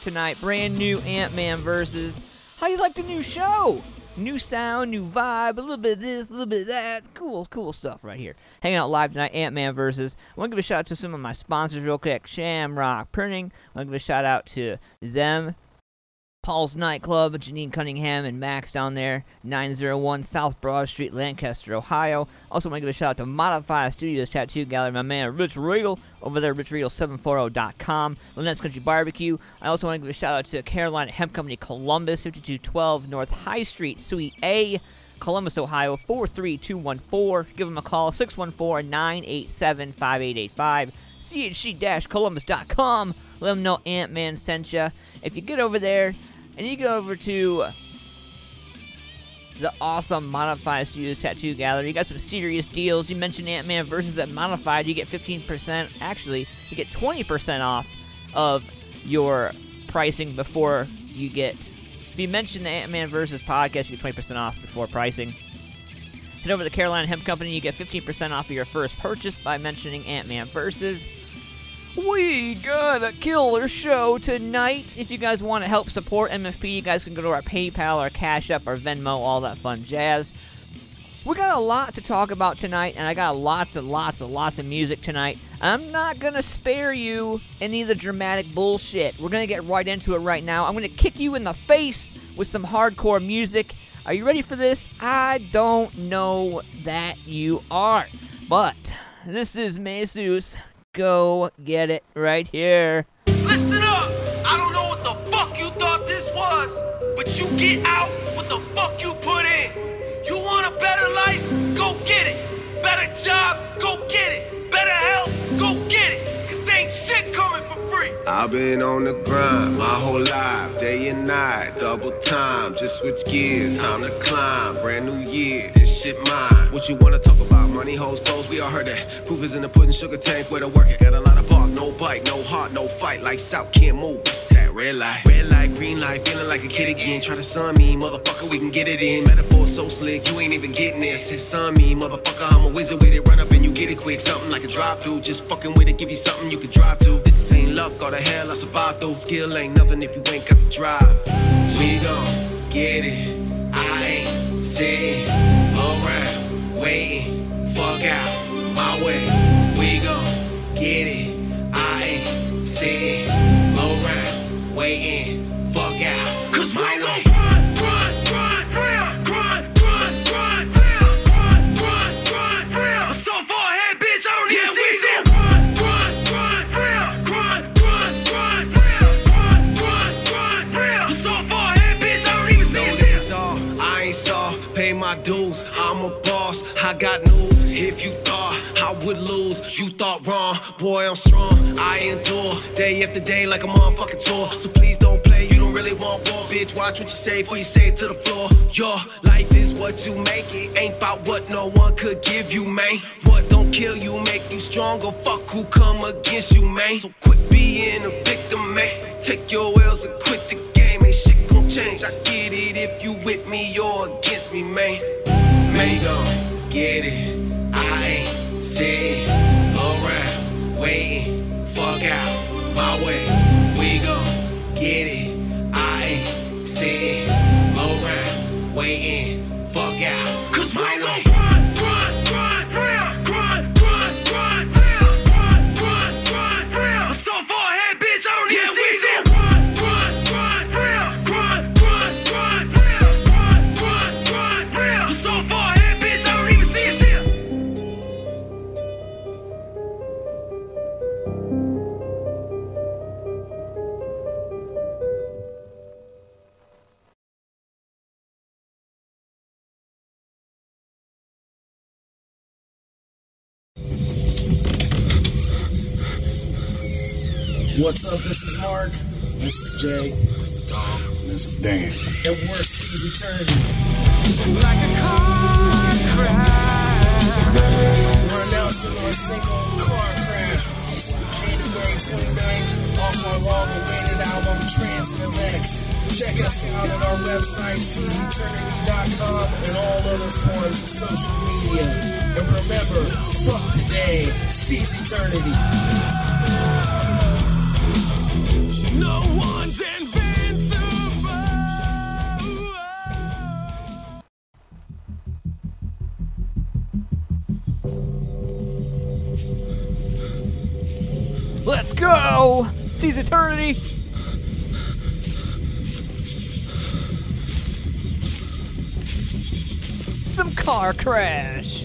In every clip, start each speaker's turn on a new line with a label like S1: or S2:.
S1: tonight.
S2: Brand new Ant Man versus. How you like the new show? New sound, new vibe, a little bit of this, a little bit of that. Cool, cool stuff right here. Hanging out live tonight, Ant Man versus. I want to give a shout out to some of my sponsors real quick. Shamrock Printing. I want to give a shout out to them. Paul's Nightclub, Janine Cunningham and Max down there, 901 South Broad Street, Lancaster, Ohio. Also, want to give a shout out to Modify Studios Tattoo Gallery, my man Rich Regal over there, richregal740.com. Lynette's Country Barbecue. I also want to give a shout out to Carolina Hemp Company, Columbus, 5212 North High Street, Suite A. Columbus, Ohio, 43214. Give them a call, 614 987 5885. CHC-Columbus.com. Let them know Ant Man sent you. If you get over there and you go over to the awesome Modified Studios Tattoo Gallery, you got some serious deals. You mentioned Ant Man versus at Modified, you get 15%. Actually, you get 20% off of your pricing before you get. If you mention the Ant Man versus podcast, you get 20% off before pricing. Head over to Carolina Hemp Company, you get 15% off of your first purchase by mentioning Ant Man versus. We got a killer show tonight. If you guys want to help support MFP, you guys can go to our PayPal, our Cash App, our Venmo, all that fun jazz. We got a lot to talk about tonight, and I got lots and lots and lots of music tonight. I'm not gonna spare you any of the dramatic bullshit. We're gonna get right into it right now. I'm gonna kick you in the face with some hardcore music. Are you ready for this? I don't know that you are. But this is Jesus go get it right here.
S3: Listen up! I don't know what the fuck you thought this was, but you get out what the fuck you put in. You want a better life? Go get it. Better job? Go get it. Better health? Go get it. Cause ain't shit coming for free.
S4: I've been on the grind my whole life, day and night, double time. Just switch gears, time to climb. Brand new year, this shit mine. What you wanna talk about? Money, hoes, clothes, we all heard that. Proof is in the pudding, sugar tank, where to work it. Got a lot of bark, no bite, no heart, no fight. Lights out, can't move. What's that? Red light, red light, green light, feeling like a kid again. Try to sun me, motherfucker, we can get it in. Metaphor so slick, you ain't even getting there. Said sun me, motherfucker, I'm a wizard with it. Run up and you get it quick. Something like a drive through, just fucking with it, give you something you can drive to. This ain't luck, all the hell I survived through. Skill ain't nothing if you ain't got the drive. We gon' get it. I ain't sitting waiting. Fuck out my way. We gon' get it. I ain't sitting around waiting. Got news. If you thought I would lose, you thought wrong. Boy, I'm strong, I endure day after day like a motherfucking tour. So please don't play, you don't really want war, bitch. Watch what you say before you say it to the floor. Your life is what you make it, ain't about what no one could give you, man. What don't kill you, make you stronger. Fuck who come against you, man. So quit being a victim, man. Take your L's and quit the game, ain't shit gon' change. I get it if you with me or against me, man. Gon' get it. I ain't sitting around waiting. Fuck out my way. We gon' get it. I ain't sitting around waiting. Fuck out.
S5: What's up? This is Mark. This is Jay. This is Tom. This is Dan. And we're Seize Eternity.
S6: Like a car crash.
S5: We're announcing our single Car Crash, releasing January 29th off our long-awaited album Transit of X. Check us out at our website, seizeeternity.com, and all other forms of social media. And remember, fuck today, seize eternity.
S7: Let's go! Seize eternity! Some car crash.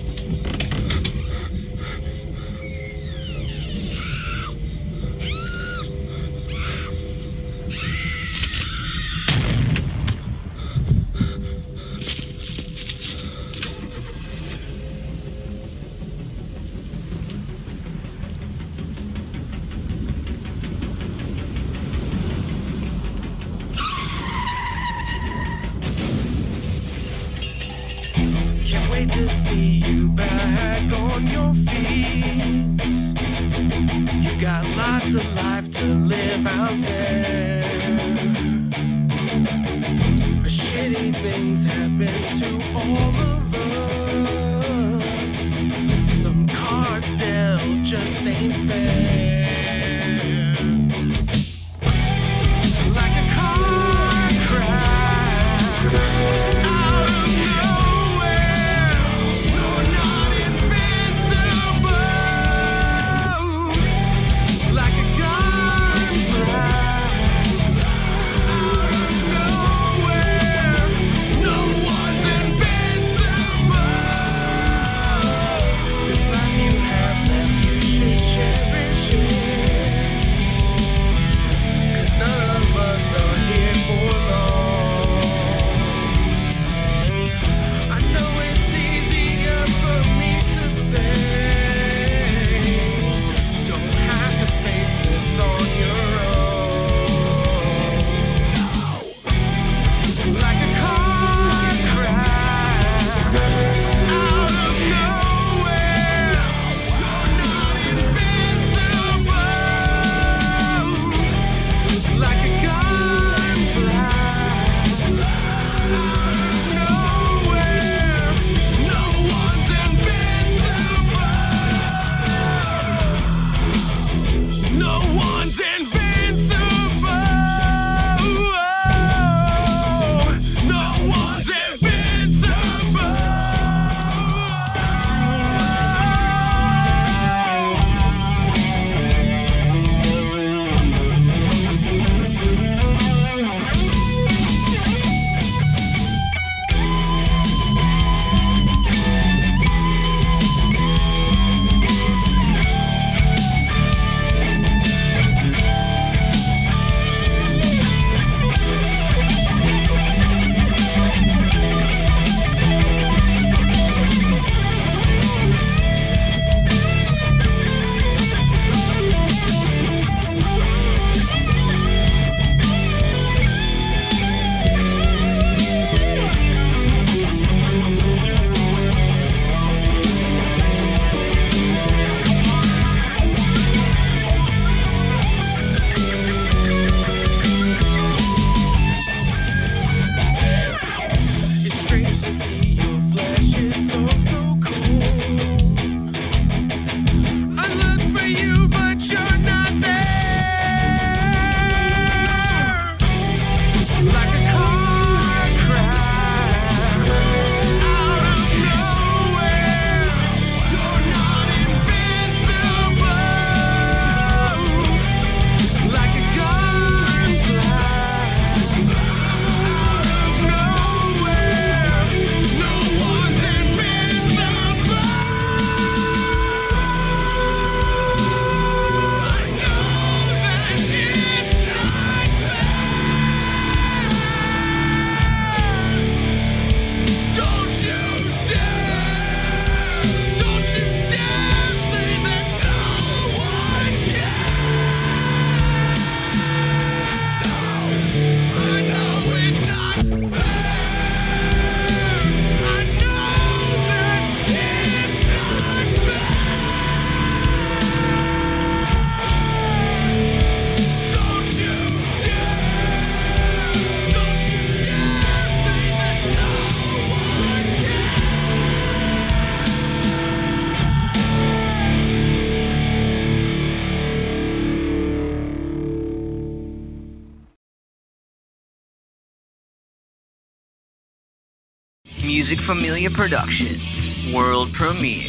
S8: Music Familia production. World premiere.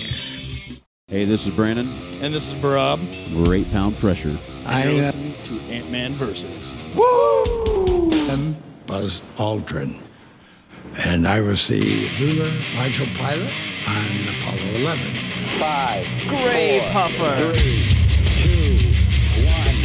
S9: Hey, this is Brandon.
S10: And this is Barab.
S9: We're 8 Pound Pressure.
S10: And you're uh, listening to Ant Man Versus.
S11: Woo! I'm Buzz Aldrin. And I was the lunar module pilot on Apollo 11.
S12: Five.
S2: Grave
S12: four,
S2: Huffer.
S12: Three, two, one,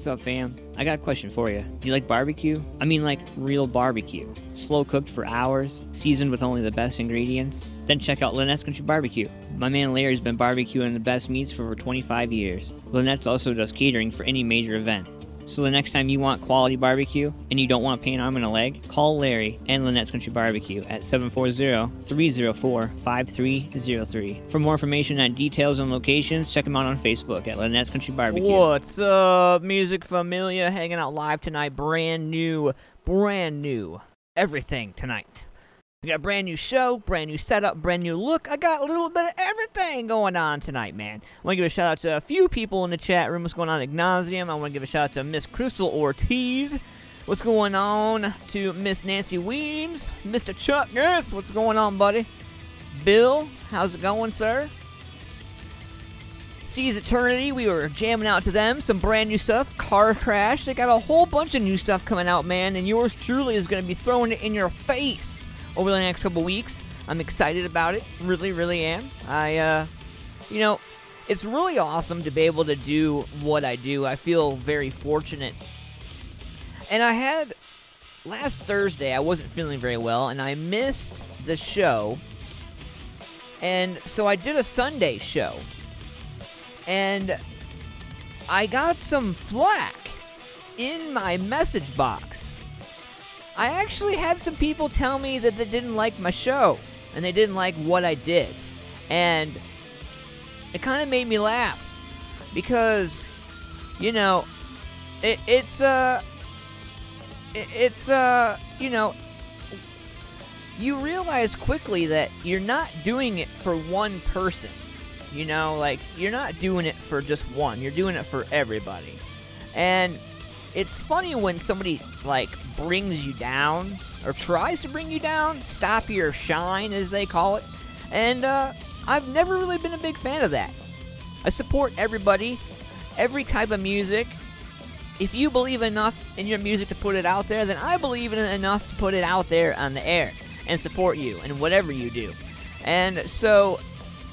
S2: what's up, fam? I got a question for you. Do you like barbecue? I mean, like real barbecue. Slow cooked for hours, seasoned with only the best ingredients? Then check out Lynette's Country Barbecue. My man Larry's been barbecuing the best meats for over 25 years. Lynette's also does catering for any major event. So the next time you want quality barbecue and you don't want to pay an arm and a leg, call Larry and Lynette's Country Barbecue at 740-304-5303. For more information on details and locations, check them out on Facebook at Lynette's Country Barbecue. What's up, Music Familia? Hanging out live tonight. Brand new, brand new everything tonight. We got a brand new show, brand new setup, brand new look. I got a little bit of everything going on tonight, man. I want to give a shout out to a few people in the chat room. What's going on, Ignasium? I want to give a shout out to Miss Crystal Ortiz. What's going on to Miss Nancy Weems? Mr. Chuck what's going on, buddy? Bill, how's it going, sir? Seize Eternity, we were jamming out to them. Some brand new stuff. Car Crash, they got a whole bunch of new stuff coming out, man, and yours truly is going to be throwing it in your face over the next couple weeks. I'm excited about it. Really, really am. I, uh, you know, it's really awesome to be able to do what I do. I feel very fortunate. And I had last Thursday, I wasn't feeling very well, and I missed the show. And so I did a Sunday show. And I got some flack in my message box. I actually had some people tell me that they didn't like my show and they didn't like what I did. And it kind of made me laugh because, you know, it, it's, uh, it, it's, uh, you know, you realize quickly that you're not doing it for one person. You know, like, you're not doing it for just one, you're doing it for everybody. And it's funny when somebody, like, brings you down or tries to bring you down, stop your shine, as they call it. And, uh, I've never really been a big fan of that. I support everybody, every type of music. If you believe enough in your music to put it out there, then I believe in it enough to put it out there on the air and support you and whatever you do. And so,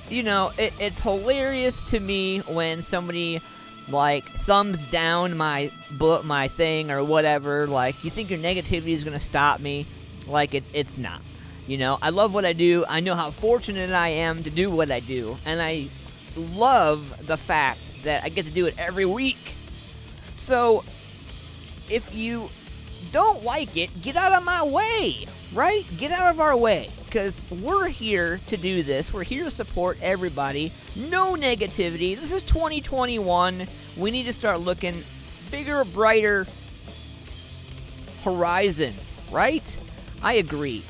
S2: you know, it, it's hilarious to me when somebody like thumbs down my book, my thing, or whatever. Like, you think your negativity is gonna stop me? Like, it, it's not. You know, I love what I do. I know how fortunate I am to do what I do, and I love the fact that I get to do it every week. So, if you don't like it, get out of my way, right? Get out of our way because we're here to do this. We're here to support everybody. No negativity. This is 2021. We need to start looking bigger, brighter horizons, right? I agree.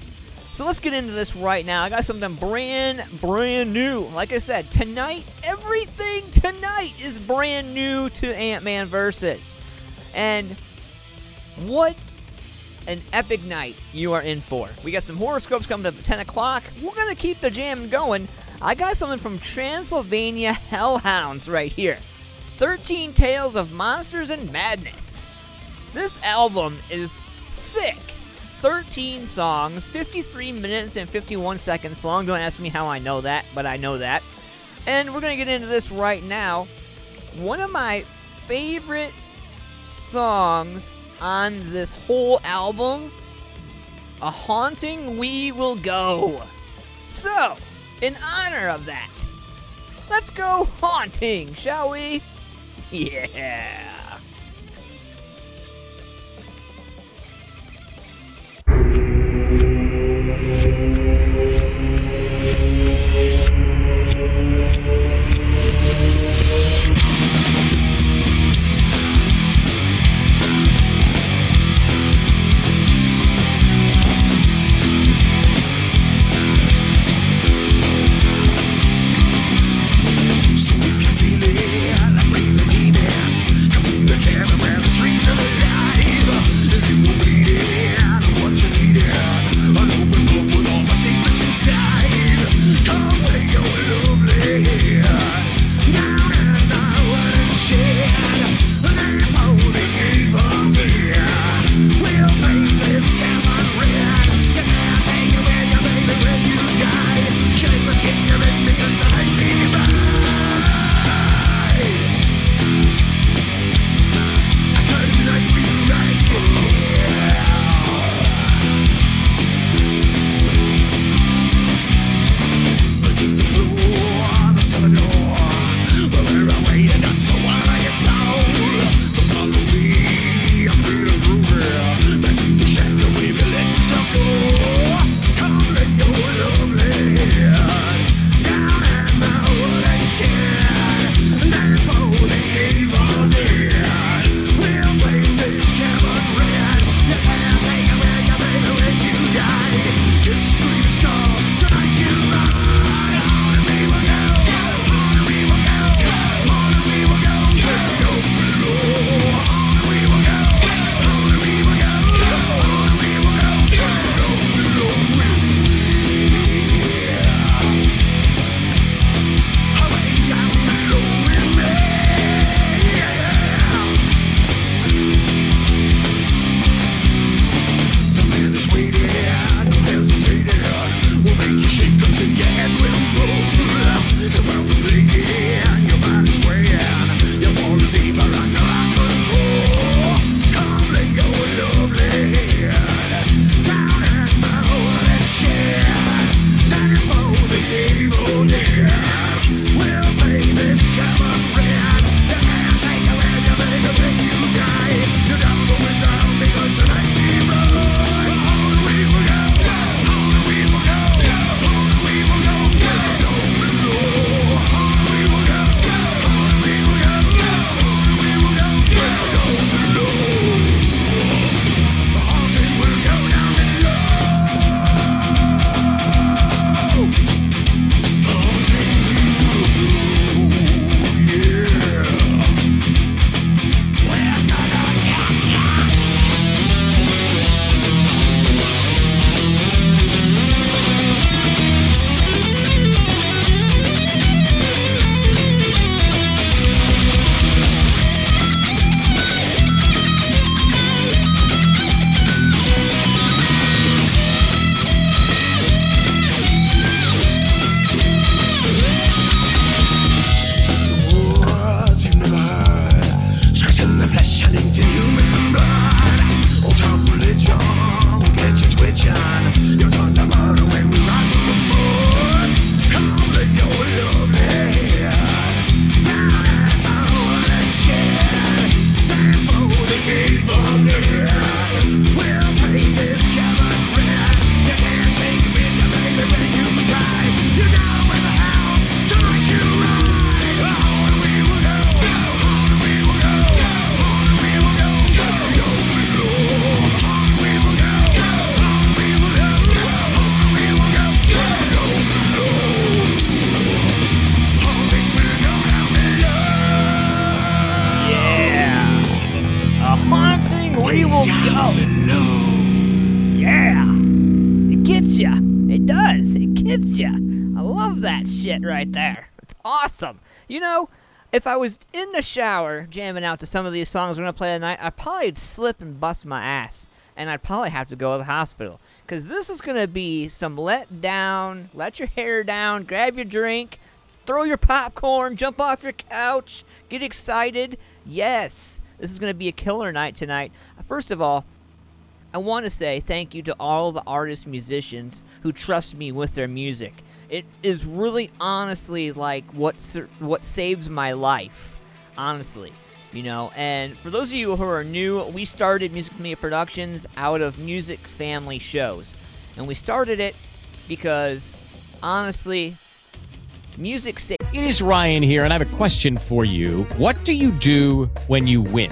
S2: So let's get into this right now. I got something brand, brand new. Like I said, tonight, everything tonight is brand new to Ant Man Versus. And what an epic night you are in for. We got some horoscopes coming up at 10 o'clock. We're going to keep the jam going. I got something from Transylvania Hellhounds right here 13 Tales of Monsters and Madness. This album is sick. 13 songs, 53 minutes and 51 seconds long. Don't ask me how I know that, but I know that. And we're going to get into this right now. One of my favorite songs on this whole album A Haunting We Will Go. So, in honor of that, let's go haunting, shall we? Yeah. Shower jamming out to some of these songs we're gonna play tonight, I probably'd probably slip and bust my ass, and I'd probably have to go to the hospital. Cause this is gonna be some let down, let your hair down, grab your drink, throw your popcorn, jump off your couch, get excited. Yes, this is gonna be a killer night tonight. First of all, I want to say thank you to all the artists, musicians who trust me with their music. It is really, honestly, like what what saves my life, honestly. You know, and for those of you who are new, we started Music Familia Productions out of music family shows, and we started it because, honestly, music. Sa-
S13: it is Ryan here, and I have a question for you. What do you do when you win?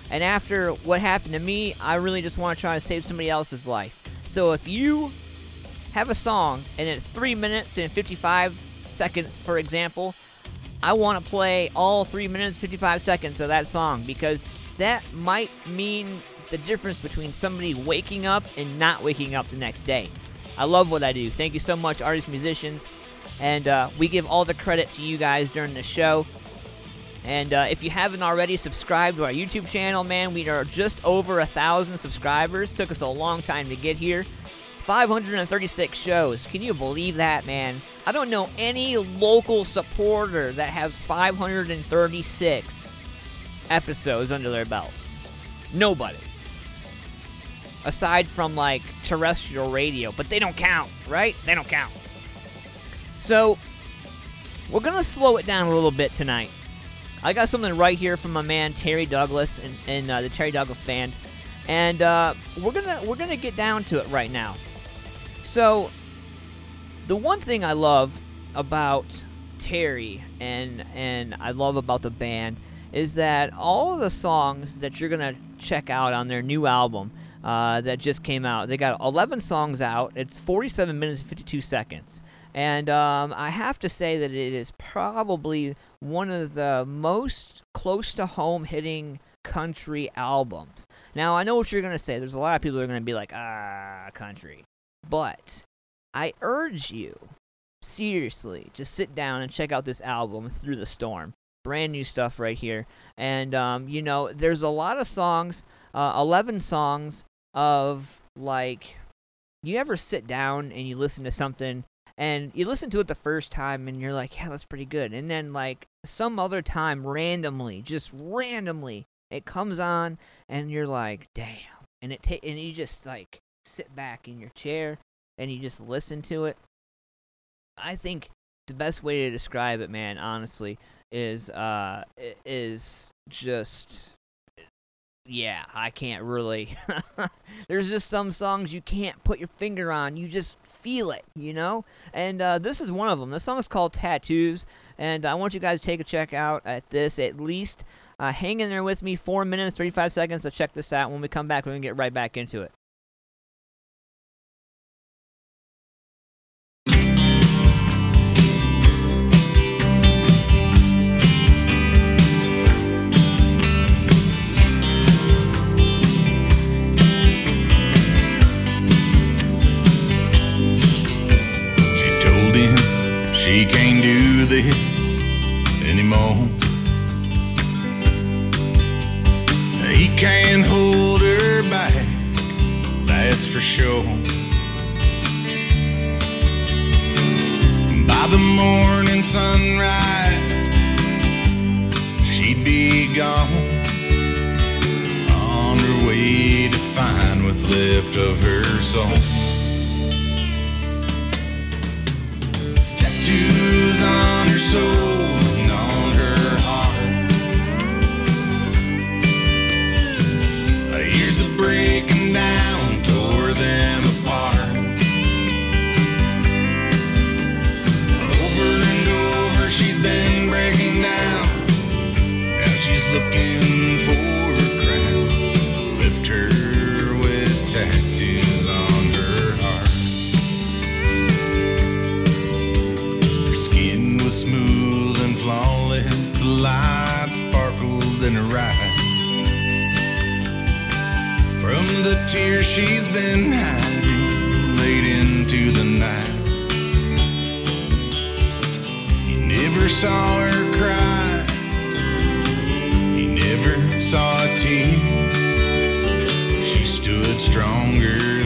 S2: And after what happened to me, I really just want to try to save somebody else's life. So if you have a song and it's 3 minutes and 55 seconds, for example, I want to play all 3 minutes 55 seconds of that song because that might mean the difference between somebody waking up and not waking up the next day. I love what I do. Thank you so much, artists, musicians. And uh, we give all the credit to you guys during the show. And uh, if you haven't already subscribed to our YouTube channel, man, we are just over a thousand subscribers. Took us a long time to get here. 536 shows. Can you believe that, man? I don't know any local supporter that has 536 episodes under their belt. Nobody. Aside from like terrestrial radio, but they don't count, right? They don't count. So, we're going to slow it down a little bit tonight. I got something right here from my man Terry Douglas and, and uh, the Terry Douglas Band, and uh, we're gonna we're gonna get down to it right now. So, the one thing I love about Terry and and I love about the band is that all of the songs that you're gonna check out on their new album uh, that just came out, they got 11 songs out. It's 47 minutes and 52 seconds. And um, I have to say that it is probably one of the most close to home hitting country albums. Now, I know what you're going to say. There's a lot of people that are going to be like, ah, country. But I urge you, seriously, to sit down and check out this album, Through the Storm. Brand new stuff right here. And, um, you know, there's a lot of songs, uh, 11 songs of like, you ever sit down and you listen to something and you listen to it the first time and you're like, yeah, that's pretty good. And then like some other time randomly, just randomly, it comes on and you're like, damn. And it ta- and you just like sit back in your chair and you just listen to it. I think the best way to describe it, man, honestly, is uh is just yeah, I can't really. There's just some songs you can't put your finger on. You just feel it, you know? And uh, this is one of them. This song is called Tattoos. And I want you guys to take a check out at this at least. Uh, hang in there with me. Four minutes, 35 seconds to check this out. When we come back, we're going to get right back into it.
S14: She can't do this anymore. He can't hold her back, that's for sure. By the morning sunrise, she'd be gone on her way to find what's left of her soul. And on The tears she's been hiding late into the night. He never saw her cry. He never saw a tear. She stood stronger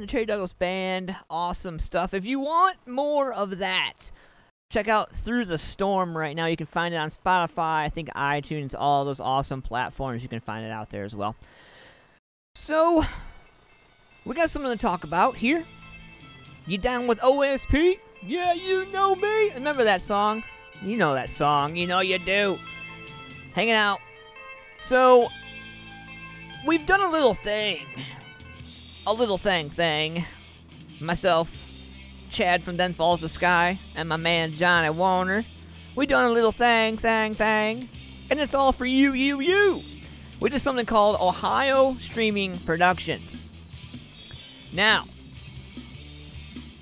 S2: the Terry Douglas Band. Awesome stuff. If you want more of that, check out Through the Storm right now. You can find it on Spotify, I think iTunes, all those awesome platforms. You can find it out there as well. So, we got something to talk about here. You down with OSP? Yeah, you know me. Remember that song? You know that song. You know you do. Hanging out. So, we've done a little thing. A little thing thing. Myself, Chad from Then Falls the Sky, and my man Johnny Warner. We done a little thing, thing, thing. And it's all for you, you, you. We did something called Ohio Streaming Productions. Now,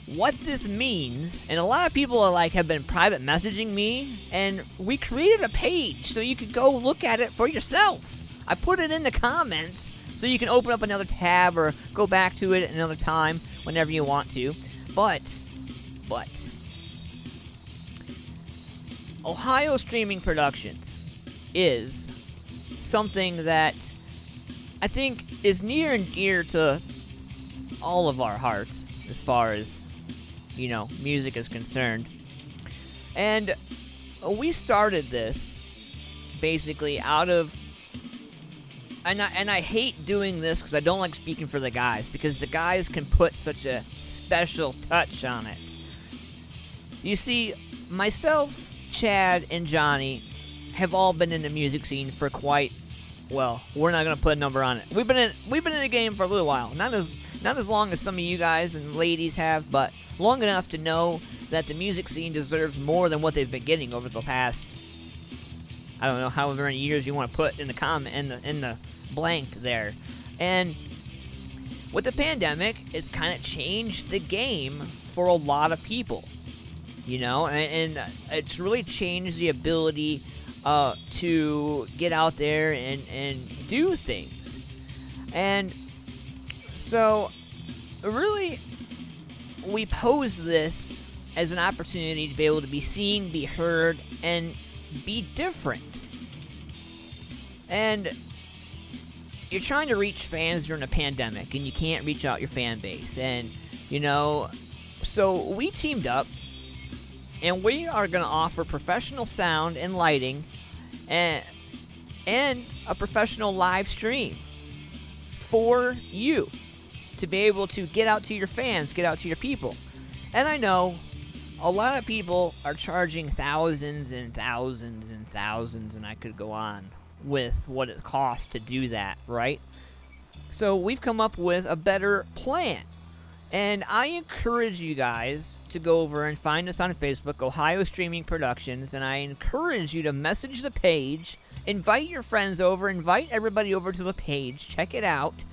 S2: what this means, and a lot of people are like have been private messaging me, and we created a page so you could go look at it for yourself. I put it in the comments so you can open up another tab or go back to it another time whenever you want to. But, but, Ohio Streaming Productions. is something that I think is near and dear to all of our hearts as far as, you know, music is concerned. And we started this basically out of and I, and I hate doing this because I don't like speaking for the guys because the guys can put such a special touch on it. You see, myself, Chad, and Johnny have all been in the music scene for quite well. We're not gonna put a number on it. We've been in we've been in the game for a little while. Not as not as long as some of you guys and ladies have, but long enough to know that the music scene deserves more than what they've been getting over the past I don't know however many years you want to put in the comment in the in the blank there. And with the pandemic, it's kind of changed the game for a lot of people. You know, and, and it's really changed the ability uh, to get out there and, and do things. And so, really, we pose this as an opportunity to be able to be seen, be heard, and be different. And you're trying to reach fans during a pandemic, and you can't reach out your fan base. And, you know, so we teamed up, and we are going to offer professional sound and lighting and, and a professional live stream for you to be able to get out to your fans, get out to your people. And I know a lot of people are charging thousands and thousands and thousands, and I could go on with what it costs to do that, right? So we've come up with a better plan. And I encourage you guys to go over and find us on Facebook, Ohio Streaming Productions, and I encourage you to message the page, invite your friends over, invite everybody over to the page, check it out.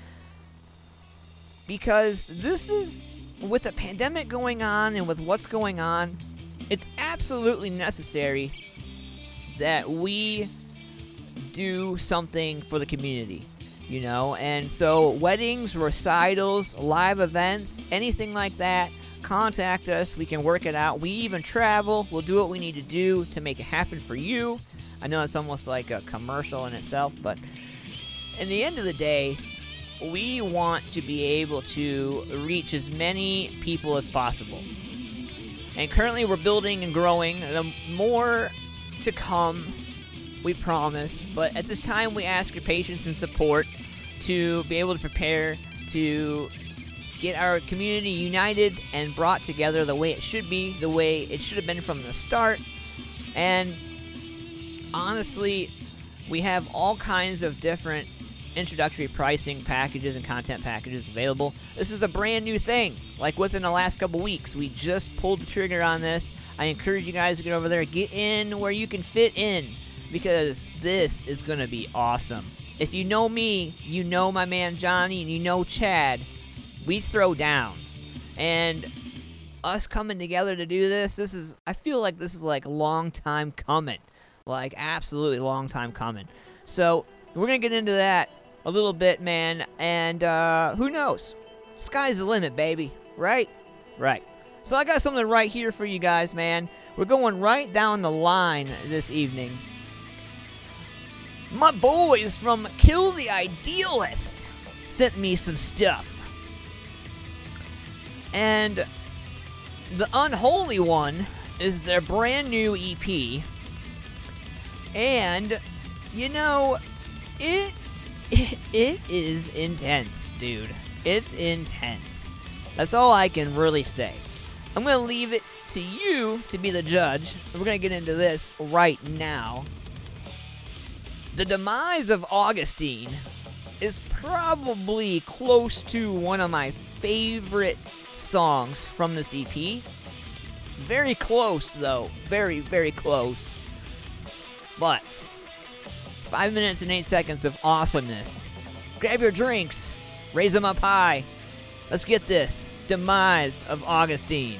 S2: Because this is, with the pandemic going on and with what's going on, it's absolutely necessary that we do something for the community you know? And so weddings recitals live events anything like that contact us. We can work it out. We even travel. We'll do what we need to do to make it happen for you. I know it's almost like a commercial in itself but in the end of the day we want to be able to reach as many people as possible. And currently we're building and growing. The more to come we promise. But at this time, we ask your patience and support to be able to prepare to get our community united and brought together the way it should be, the way it should have been from the start. And honestly, we have all kinds of different introductory pricing packages and content packages available. This is a brand new thing. Like within the last couple weeks, we just pulled the trigger on this. I encourage you guys to get over there, get in where you can fit in because this is going to be awesome. If you know me, you know my man Johnny, and you know Chad, we throw down. And us coming together to do this, this is, I feel like this is like a long time coming. Like, absolutely long time coming. So, we're going to get into that a little bit, man. And uh, who knows? Sky's the limit, baby. Right? Right. So, I got something right here for you guys, man. We're going right down the line this evening my boys from Kill the Idealist sent me some stuff. And the Unholy One is their brand new EP. And, you know, it, it, it is intense, dude. It's intense. That's all I can really say. I'm going to leave it to you to be the judge. We're going to get into this right now. The demise of Augustine is probably close to one of my favorite songs from this EP. Very close, though. Very, very close. But, five minutes and eight seconds of awesomeness. Grab your drinks, raise them up high. Let's get this Demise of Augustine.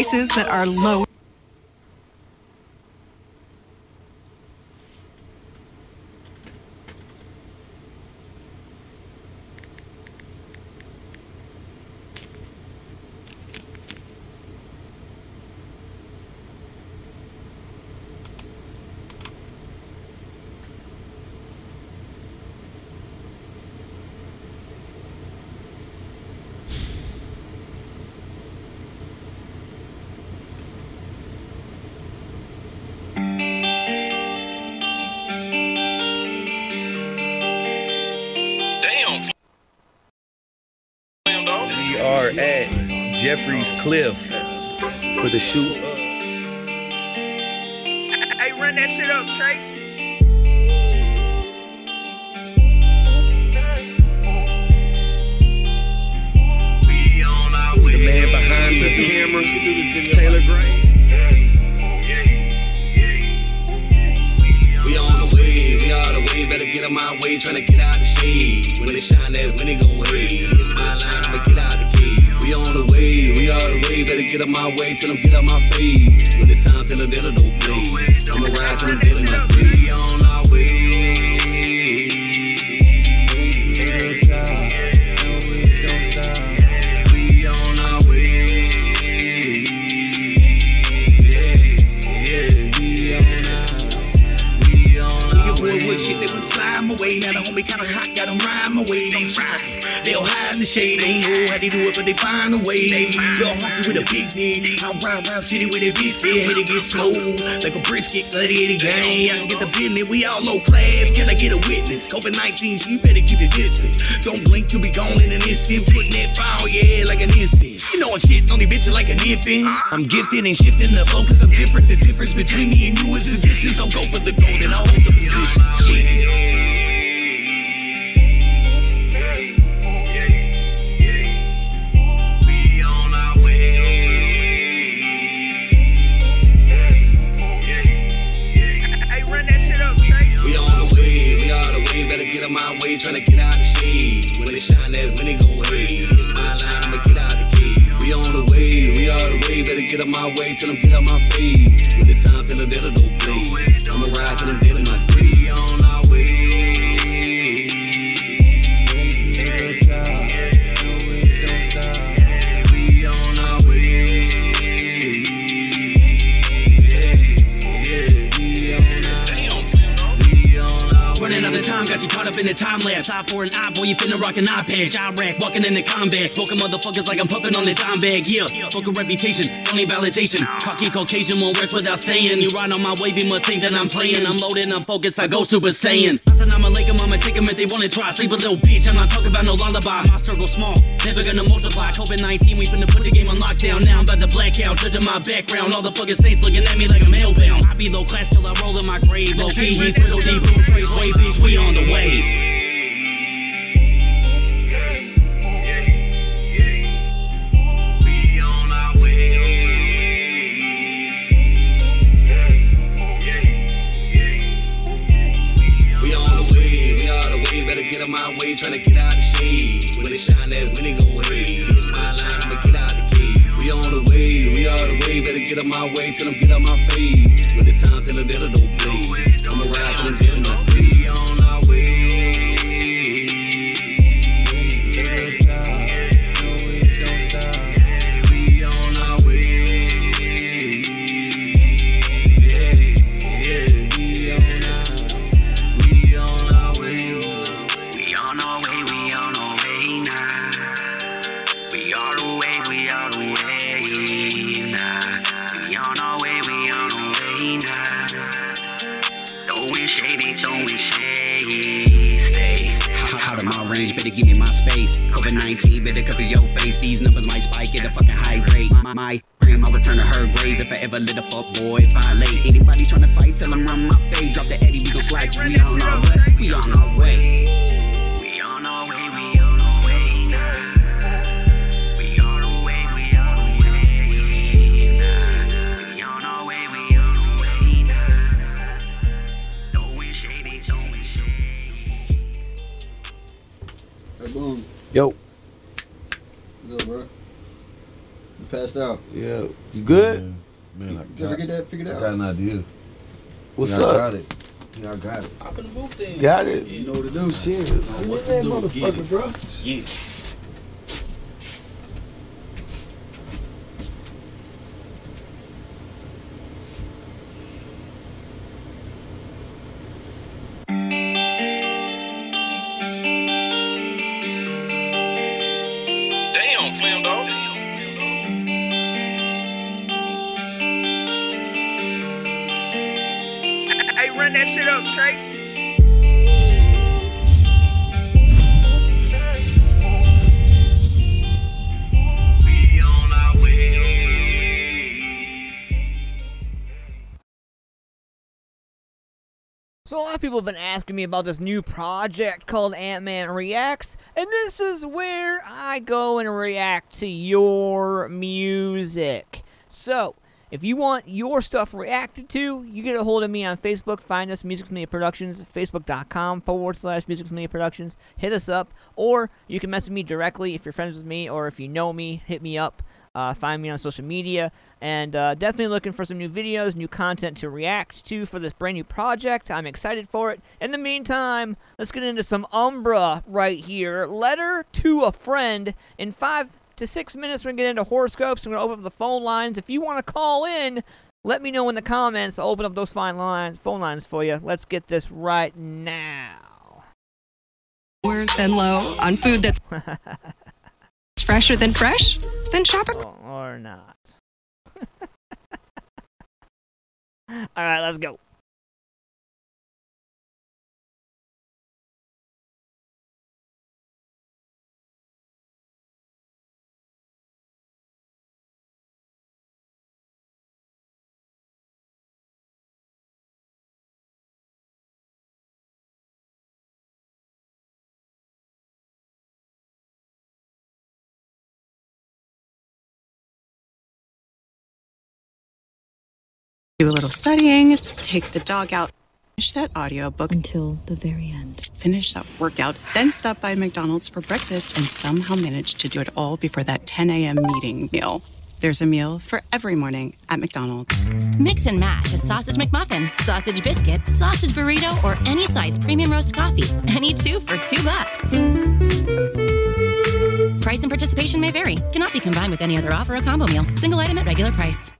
S15: Prices that are low.
S16: Jeffrey's Cliff for the shoot.
S3: Hey, run that shit up, Chase.
S16: The man behind the camera, Taylor Gray.
S17: We on the way, we all the way, better get on my way, tryna get out the shade. When it shine that, when it gon' wave. Way, better get on my way, tell them get out my face. When it's time, tell them that I don't play. I'ma ride till I'm dead in my grave.
S18: Shade, don't know how they do it, but they find a way. Little honky with a big dick. I ride around city with a bitch, still hate to get smooth. Like a brisket, gladiator gang. I can get the business, we all low class. Can I get a witness? COVID 19, you better keep your distance. Don't blink, you'll be gone in an instant. Putting that fire, yeah, like an instant. You know I'm shitting on these bitches like an infant. I'm gifted and shifting the flow, cause I'm different. The difference between me and you is the distance. I'll go for the gold and I'll hold the position. Shit.
S17: Get on my way, tell them get out my feet. When it's time, tell them that I don't
S18: time lapse. For an eye, boy, you finna rock an eye patch. I rack, walking in the combat. Smoking motherfuckers like I'm puffing on the dime bag. Yeah, fuck a reputation, don't validation. Cocky Caucasian won't rest without saying. You ride on my wave, you must think that I'm playing. I'm loaded, I'm focused, I go super saiyan. I said I'm a lake, I'ma take if they wanna try. Sleep a little bitch, I'm not talking about no lullaby. My circle small, never gonna multiply. COVID 19, we finna put the game on lockdown. Now I'm about to black out, judging my background. All the fucking saints looking at me like I'm hellbound. I be low class till I roll in my grave. Low key, he fiddle deep, boom, trace way, bitch, we on the way.
S17: Tell them get out my face. When it's time, tell them that I don't
S18: might spike at a fucking high rate. My, my cream, I return to her grave if I ever lit a fuck boy. Violate anybody trying to fight, tell them run my fade. Drop the Eddie, we gon' slide. We on our way, we on our way.
S17: We on our way, we on our way. We on our way, we on our way. We on our way, we on our way now. Throwing shady, throwing shady.
S19: Hey, boom.
S20: Yo.
S19: Good, bro. You passed out.
S20: Yeah. You good?
S19: Man, I you ever get that figured out?
S20: I got an idea. What's
S19: Yeah, I
S20: up?
S19: got it. Yeah, I got it.
S20: Hop in the booth then. Got it.
S19: You know what to do.
S20: Shit.
S19: Know what
S20: in
S19: to do. Get
S20: motherfucker,
S19: it.
S20: bro.
S19: Yeah.
S21: Damn,
S2: of people have been asking me about this new project called Ant-Man Reacts, and this is where I go and react to your music. So, if you want your stuff reacted to, you get a hold of me on Facebook. Find us, Music Media Productions, facebook.com forward slash Music Media Productions. Hit us up, or you can message me directly if you're friends with me, or if you know me, hit me up. Uh, find me on social media, and uh, definitely looking for some new videos, new content to react to for this brand new project. I'm excited for it. In the meantime, let's get into some Umbra right here. Letter to a friend. In five to six minutes, we're going to get into horoscopes. We're going to open up the phone lines. If you want to call in, let me know in the comments. I'll open up those fine lines, phone lines for you. Let's get this right now.
S15: Lower than low on food that's fresher than fresh? Then shop at
S2: Or not. All right, let's go.
S22: Little studying, take the dog out, finish that audiobook until the very end. Finish that workout, then stop by McDonald's for breakfast and somehow manage to do it all before that 10 a.m. meeting meal. There's a meal for every morning at McDonald's.
S23: Mix and match a sausage McMuffin, sausage biscuit, sausage burrito, or any size premium roast coffee. Any two for two bucks. Price and participation may vary. Cannot be combined with any other offer or combo meal. Single item at regular price.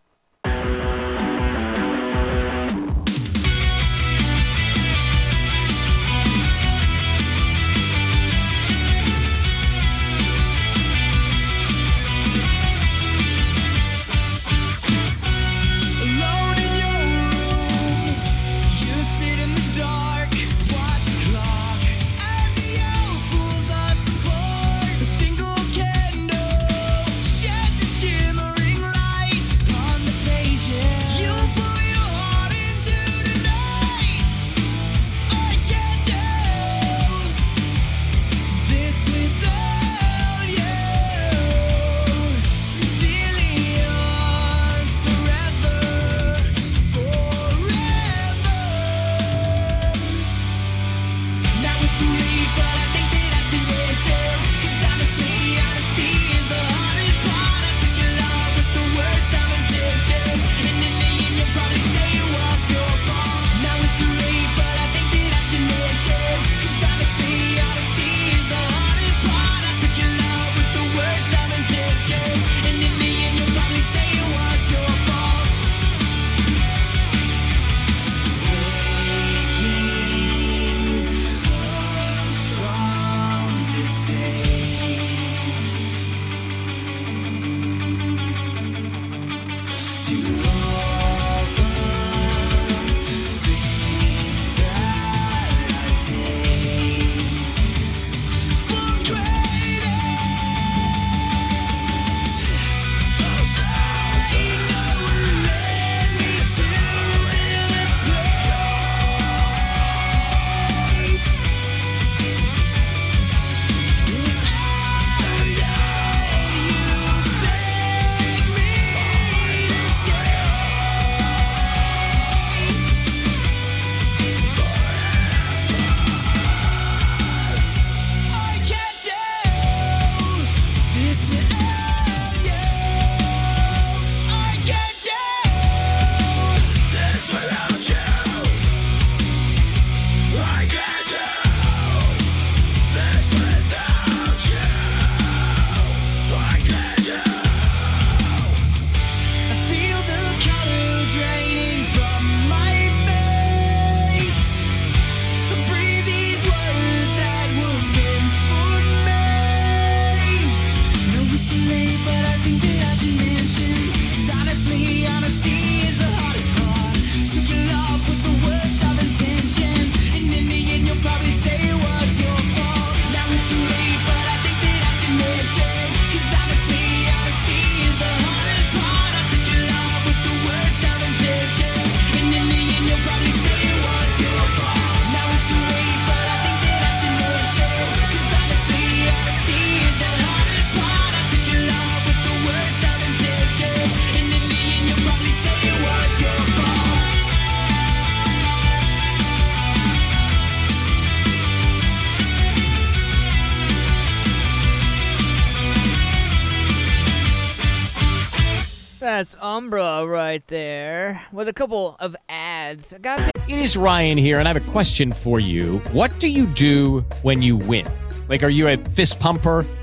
S3: With
S2: a couple of ads. Got
S13: It is Ryan here, and I have a question for you. What do you do when you win? Like, are you a fist pumper?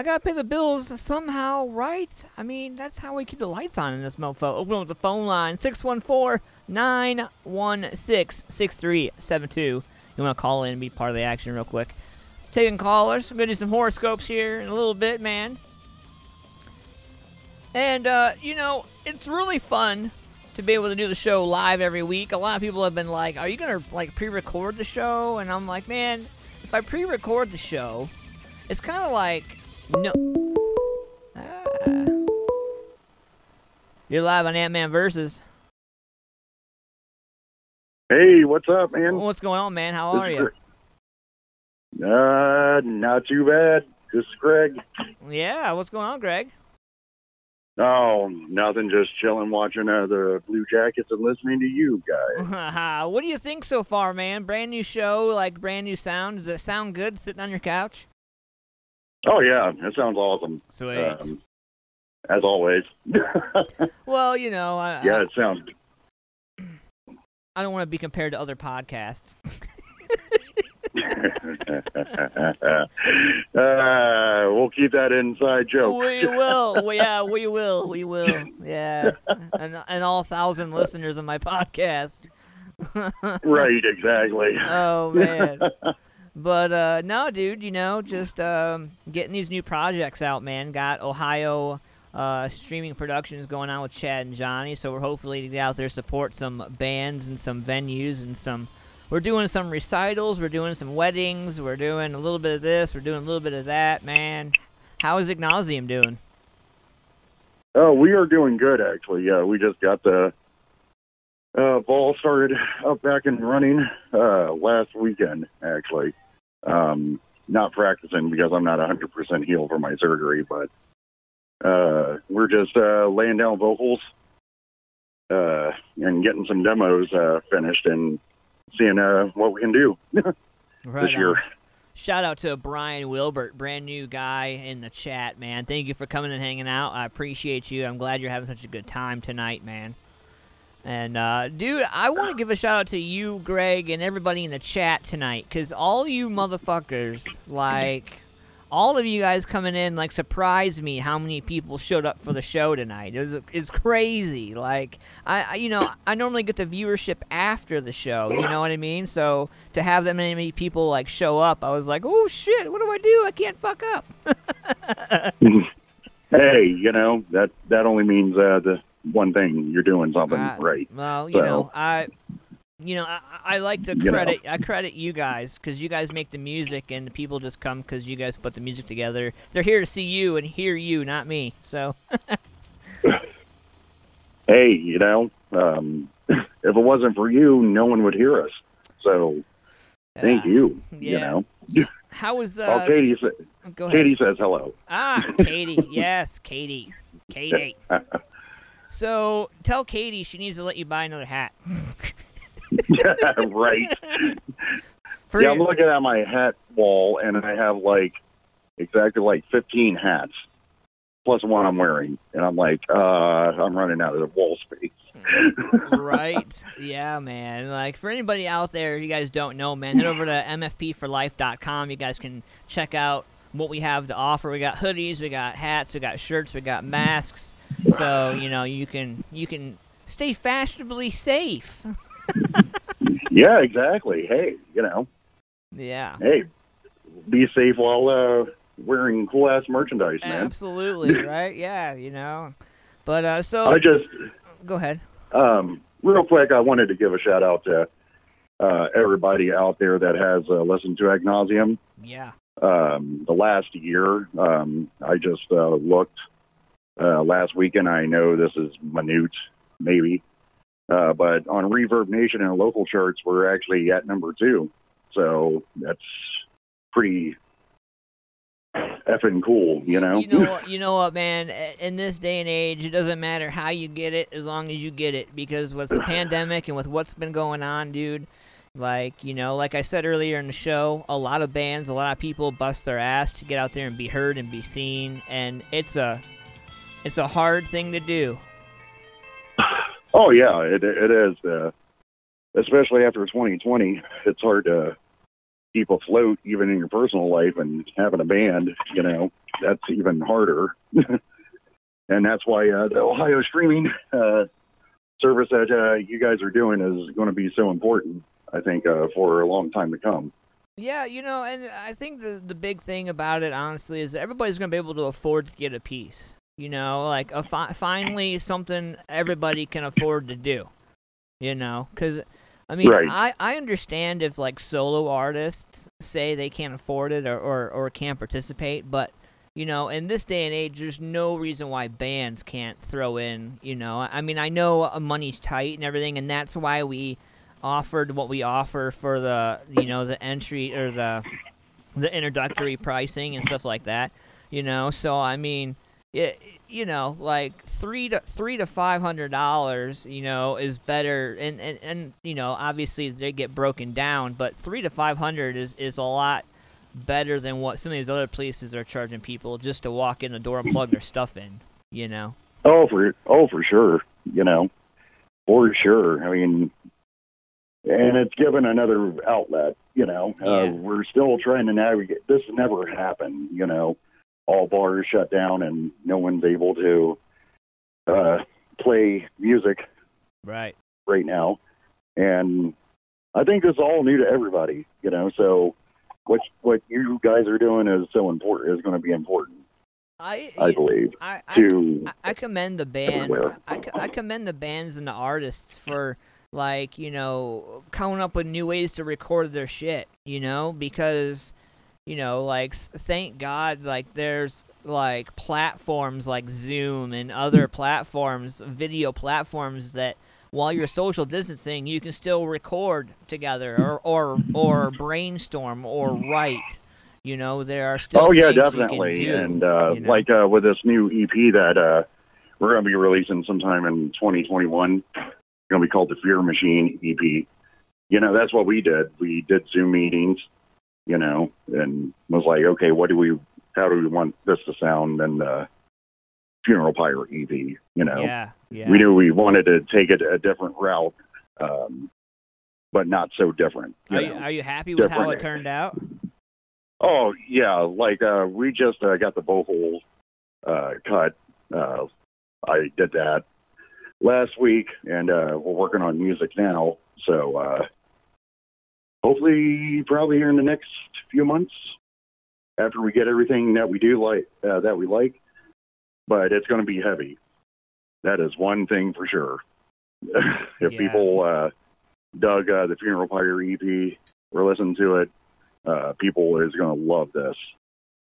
S2: I gotta pay the bills somehow, right? I mean, that's how we keep the lights on in this mofo. Open up the phone line 614 916 6372. You wanna call in and be part of the action real quick? Taking callers. I'm gonna do some horoscopes here in a little bit, man. And, uh, you know, it's really fun to be able to do the show live every week. A lot of people have been like, "Are you gonna like pre-record the show?" And I'm like, "Man, if I pre-record the show, it's kind of like no." Ah. You're live on Ant Man versus.
S24: Hey, what's up, man?
S2: What's going on, man? How
S24: This
S2: are you?
S24: Uh, not too bad. This is Greg.
S2: Yeah, what's going on, Greg?
S24: Oh, nothing. Just chilling, watching uh, the Blue Jackets and listening to you guys.
S2: what do you think so far, man? Brand new show, like brand new sound. Does it sound good sitting on your couch?
S24: Oh yeah, that sounds awesome.
S2: Sweet.
S24: Um, as always.
S2: Well, you know, I,
S24: yeah, it sounds.
S2: I don't want to be compared to other podcasts.
S24: uh, we'll keep that inside joke.
S2: We will. We, yeah, we will. We will. Yeah. And and all thousand listeners of my podcast.
S24: right, exactly.
S2: Oh man. But uh no, dude, you know, just um getting these new projects out, man. Got Ohio uh streaming productions going on with Chad and Johnny, so we're hopefully to get out there support some bands and some venues and some we're doing some recitals, we're doing some weddings, we're doing a little bit of this, we're doing a little bit of that, man. How is Ignasium doing?
S24: Oh, we are doing good actually. Yeah, we just got the uh, ball started up back and running uh, last weekend actually. Um, not practicing because I'm not 100% healed from my surgery, but uh, we're just uh, laying down vocals uh, and getting some demos uh, finished and seeing uh, what we can do
S2: Right
S24: this year.
S2: on. Shout out to Brian Wilbert, brand new guy in the chat, man. Thank you for coming and hanging out. I appreciate you. I'm glad you're having such a good time tonight, man. And uh, dude, I want to give a shout out to you, Greg, and everybody in the chat tonight, because all you motherfuckers, like, all of you guys coming in, like, surprised me how many people showed up for the show tonight. It was, it's crazy. Like, I, I, you know, I normally get the viewership after the show. You know what I mean? So to have that many people like show up, I was like, oh shit, what do I do? I can't fuck up.
S24: hey, you know that that only means uh, the one thing you're doing something
S2: Uh,
S24: right.
S2: Well, you
S24: So-
S2: know, I, you know, I, I like to
S24: You know.
S2: credit. I credit you guys because you guys make the music, and the people just come because you guys put the music together. They're here to see you and hear you, not me. So,
S24: hey, you know, um, if it wasn't for you, no one would hear us. So, thank you. You
S2: yeah.
S24: know.
S2: how was? Uh,
S24: oh, Katie, sa-
S2: go ahead.
S24: Katie says hello.
S2: Ah, Katie. yes, Katie. Katie. So tell Katie she needs to let you buy another hat.
S24: yeah, right.
S2: For
S24: yeah, I'm looking at my hat wall, and I have like exactly like 15 hats plus one I'm wearing, and I'm like, uh, I'm running out of the wall space.
S2: right? Yeah, man. Like for anybody out there, you guys don't know, man, head over to mfpforlife.com. You guys can check out what we have to offer. We got hoodies, we got hats, we got shirts, we got masks. So you know you can you can stay fashionably safe.
S24: Yeah, exactly. Hey, you know,
S2: Yeah.
S24: hey, be safe while uh, wearing cool ass merchandise, man.
S2: Absolutely, right? Yeah, you know. But uh so
S24: I just
S2: go ahead.
S24: Um, real quick, I wanted to give a shout out to uh, everybody out there that has uh, listened to Ad nauseum.
S2: Yeah.
S24: Um, the last year, um, I just uh, looked uh, last weekend. I know this is minute, maybe, uh, but on ReverbNation and local charts, we're actually at number two. So that's pretty effing cool, you know?
S2: You know what? You know what, man? In this day and age, it doesn't matter how you get it, as long as you get it. Because with the pandemic and with what's been going on, dude, like you know, like I said earlier in the show, a lot of bands, a lot of people bust their ass to get out there and be heard and be seen, and it's a, it's a hard thing to do.
S24: Oh yeah, it it is. Uh, especially after 2020, it's hard to keep afloat even in your personal life and having a band. You know, that's even harder. and that's why uh, the Ohio streaming uh, service that uh, you guys are doing is going to be so important. I think uh, for a long time to come.
S2: Yeah, you know, and I think the the big thing about it, honestly, is everybody's going to be able to afford to get a piece. You know, like a fi- finally something everybody can afford to do. You know, because I mean,
S24: Right.
S2: I I understand if like solo artists say they can't afford it or, or or can't participate, but you know, in this day and age, there's no reason why bands can't throw in. You know, I mean, I know uh, money's tight and everything, and that's why we offered what we offer for the you know the entry or the the introductory pricing and stuff like that. You know, so I mean, it, you know, like three to three to five hundred dollars, you know, is better, and, and and you know, obviously they get broken down, but three to five hundred is is a lot better than what some of these other places are charging people just to walk in the door and plug their stuff in. You know.
S24: Oh, for oh for sure. You know, for sure. I mean, and it's given another outlet. You know, uh, we're still trying to navigate. This never happened. You know, all bars shut down and no one's able to uh, play music
S2: Right.
S24: right now, and I think it's all new to everybody. You know, so what what you guys are doing is so important. Is going to be important.
S2: I
S24: I believe
S2: I, I,
S24: to
S2: I commend the bands.
S24: everywhere.
S2: I, I commend the bands and the artists for like you know coming up with new ways to record their shit. You know because you know like thank God like there's like platforms like Zoom and other platforms, video platforms that while you're social distancing, you can still record together or or or brainstorm or write. You know there are still
S24: Oh yeah,
S2: things you can
S24: definitely.
S2: do,
S24: and uh,
S2: you know?
S24: like uh, with this new EP that uh, we're going to be releasing sometime in 2021, it's going to be called the Fear Machine EP. You know, that's what we did. We did Zoom meetings, you know, and was like, okay, what do we, how do we want this to sound? And uh, Funeral Pyre EP, you know,
S2: Yeah, yeah.
S24: we knew we wanted to take it a different route, um, but not so different. you
S2: Are you, are you happy with how
S24: different.
S2: it turned out?
S24: Oh yeah, like uh, we just uh, got the vocal uh, cut. Uh, I did that last week, and uh, we're working on music now. So uh, hopefully, probably here in the next few months, after we get everything that we do like uh, that we like, but it's going to be heavy. That is one thing for sure. if
S2: Yeah.
S24: people uh, dug uh, the Funeral Pyre EP or listened to it, uh, people is going to love this.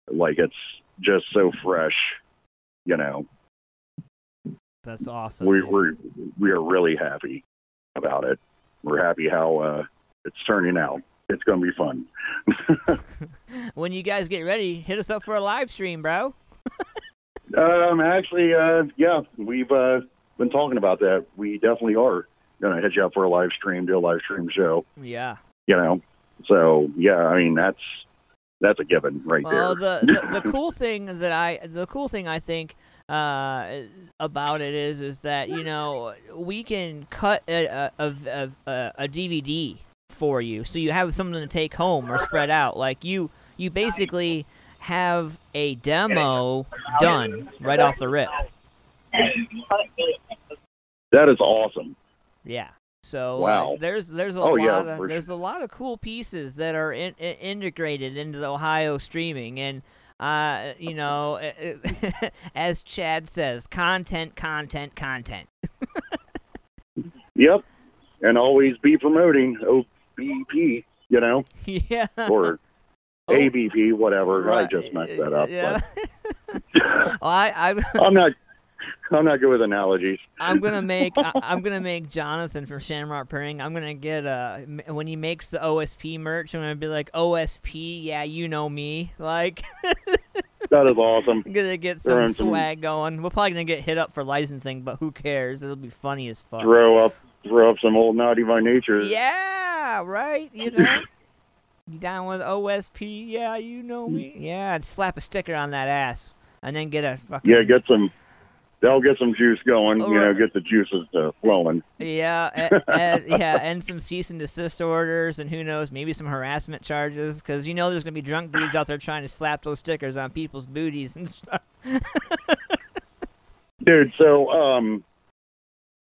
S24: Like it's just so fresh, you know.
S2: That's awesome.
S24: we
S2: dude.
S24: we're we are really happy about it. We're happy how uh, it's turning out. It's going to be fun.
S2: when you guys get ready, hit us up for a live stream, bro.
S24: Um, actually, uh, yeah, we've uh, been talking about that. We definitely are going to hit you up for a live stream, do a live stream show.
S2: Yeah.
S24: You know, so yeah, I mean that's that's a given right
S2: Well,
S24: there.
S2: the, the the cool thing that I the cool thing I think uh, about it is is that you know we can cut a a, a, a a DVD for you, so you have something to take home or spread out. Like you you basically have a demo done right off the rip.
S24: that is awesome.
S2: Yeah. So uh,
S24: Wow.
S2: like, there's there's a
S24: Oh,
S2: lot
S24: yeah,
S2: of there's a lot of cool pieces that are in, in, integrated into the Ohio streaming and uh you know eh, eh, as Chad says content content content.
S24: Yep. And always be promoting oh, OBP, you know,
S2: yeah.
S24: or ABP, whatever.
S2: Right.
S24: I just messed that up.
S2: Yeah. well, I I
S24: But I'm not. I'm not good with analogies.
S2: I'm gonna make I, I'm gonna make Jonathan from Shamrock Purring. I'm gonna get uh m- when he makes the OSP merch. I'm gonna be like OSP. Yeah, you know me. Like
S24: That is awesome.
S2: I'm gonna get some
S24: in some-
S2: swag going. We're probably gonna get hit up for licensing, but who cares? It'll be funny as fuck.
S24: Throw up, throw up some old naughty by nature.
S2: Yeah, right. You know. You down with OSP? Yeah, you know me. Yeah, I'd slap a sticker on that ass, and then get a fucking
S24: Yeah, get some. They'll get some juice going. You know, get the juices uh, flowing.
S2: Yeah, and, and, yeah, and some cease and desist orders, and who knows, maybe some harassment charges, because you know there's gonna be drunk dudes out there trying to slap those stickers on people's booties and stuff.
S24: Dude, so um,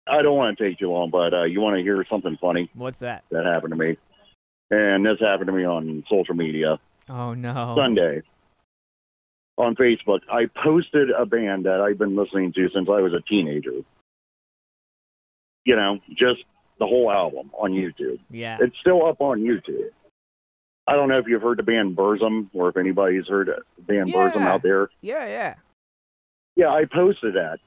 S24: I don't want to take too long, but uh, you want to hear something funny
S2: What's that?
S24: that happened to me, and this happened to me on social media.
S2: Oh no.
S24: Sunday on Facebook, I posted a band that I've been listening to since I was a teenager. You know, just the whole album on YouTube.
S2: Yeah.
S24: It's still up on YouTube. I don't know if you've heard the band Burzum or if anybody's heard of the band Burzum out there.
S2: Yeah, yeah.
S24: Yeah, I posted that.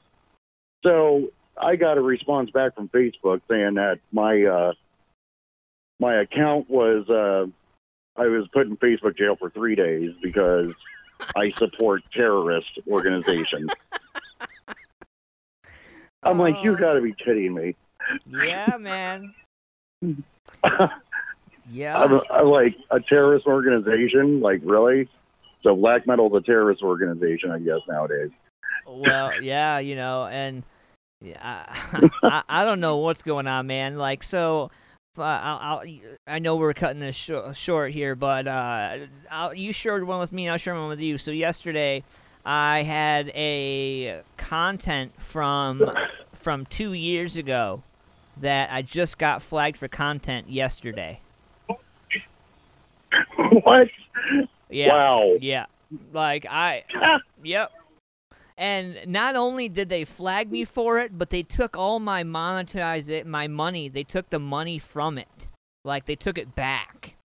S24: So I got a response back from Facebook saying that my uh my account was uh I was put in Facebook jail for three days because I support terrorist organizations. I'm like, you gotta be kidding me.
S2: Yeah, man. Yeah.
S24: I'm, I'm like a terrorist organization, like really? So black metal's a terrorist organization, I guess nowadays.
S2: well, yeah, you know, and yeah, I, I, I don't know what's going on, man. Like, so uh, I'll, I'll, I know we're cutting this short, short here, but uh, I'll, you shared one with me, I'll share one with you. So yesterday, I had a content from from two years ago that I just got flagged for content yesterday.
S24: what?
S2: Yeah.
S24: Wow.
S2: Yeah. Like I Yep. And not only did they flag me for it, but they took all my monetize it my money. They took the money from it. Like they took it back.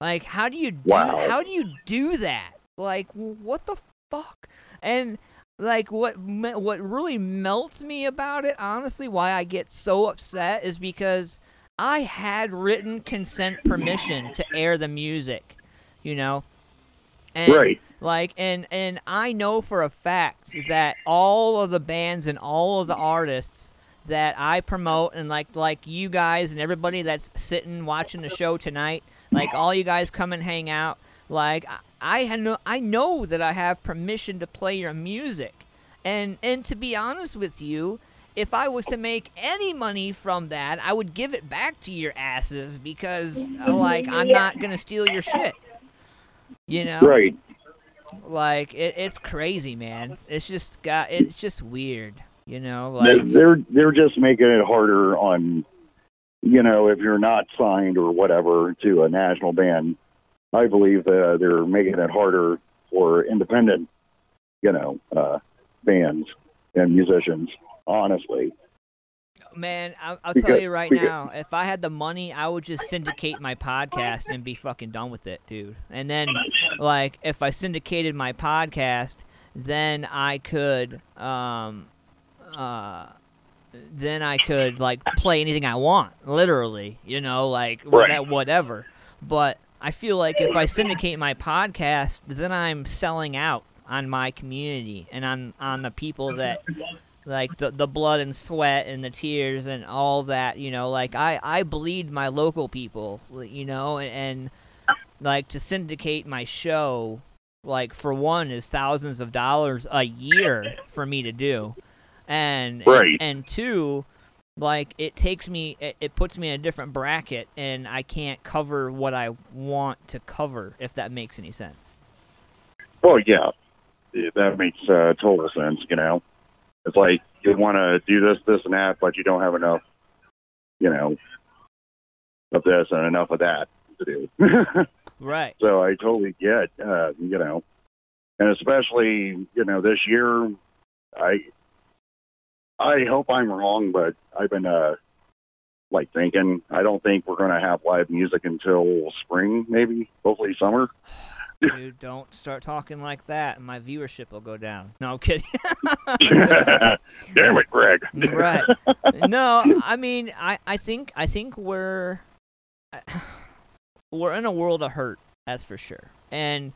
S2: Like how do you do
S24: Wow.
S2: how do you do that? Like what the fuck? And like what what really melts me about it, honestly, why I get so upset is because I had written consent permission to air the music, you know. And
S24: Right.
S2: Like and and I know for a fact that all of the bands and all of the artists that I promote and like like you guys and everybody that's sitting watching the show tonight, like all you guys come and hang out, like I- I had no I know that I have permission to play your music. And and to be honest with you, if I was to make any money from that, I would give it back to your asses because like I'm not going to steal your shit. You know?
S24: Right.
S2: Like it, it's crazy, man. It's just got it's just weird, you know.
S24: They're-
S2: Like
S24: they're they're just making it harder on you know if you're not signed or whatever to a national band i believe uh, they're making it harder for independent you know uh bands and musicians honestly
S2: man, I'll, I'll tell you right now, if I had the money, I would just syndicate my podcast and be fucking done with it, dude. And then, like, if I syndicated my podcast, then I could, um, uh, then I could like play anything I want, literally, you know, like
S24: Right.
S2: whatever. But I feel like if I syndicate my podcast, then I'm selling out on my community and on on the people that like the the blood and sweat and the tears and all that, you know, like I I bleed my local people, you know, and, and like to syndicate my show like for one is thousands of dollars a year for me to do. And
S24: Right.
S2: and, and two like it takes me it, it puts me in a different bracket and i can't cover what i want to cover if that makes any sense.
S24: Well yeah that makes uh, total sense you know it's like you want to do this this and that but you don't have enough you know, of this and enough of that to do.
S2: Right.
S24: So I totally get, uh, you know, and especially, you know, this year, I, I hope I'm wrong, but I've been, uh, like thinking, I don't think we're going to have live music until spring, maybe, hopefully summer.
S2: Dude, don't start talking like that, and my viewership will go down. No, I'm kidding.
S24: Damn it, Greg.
S2: right. No, I mean, I, I think I think we're we're in a world of hurt. That's for sure. And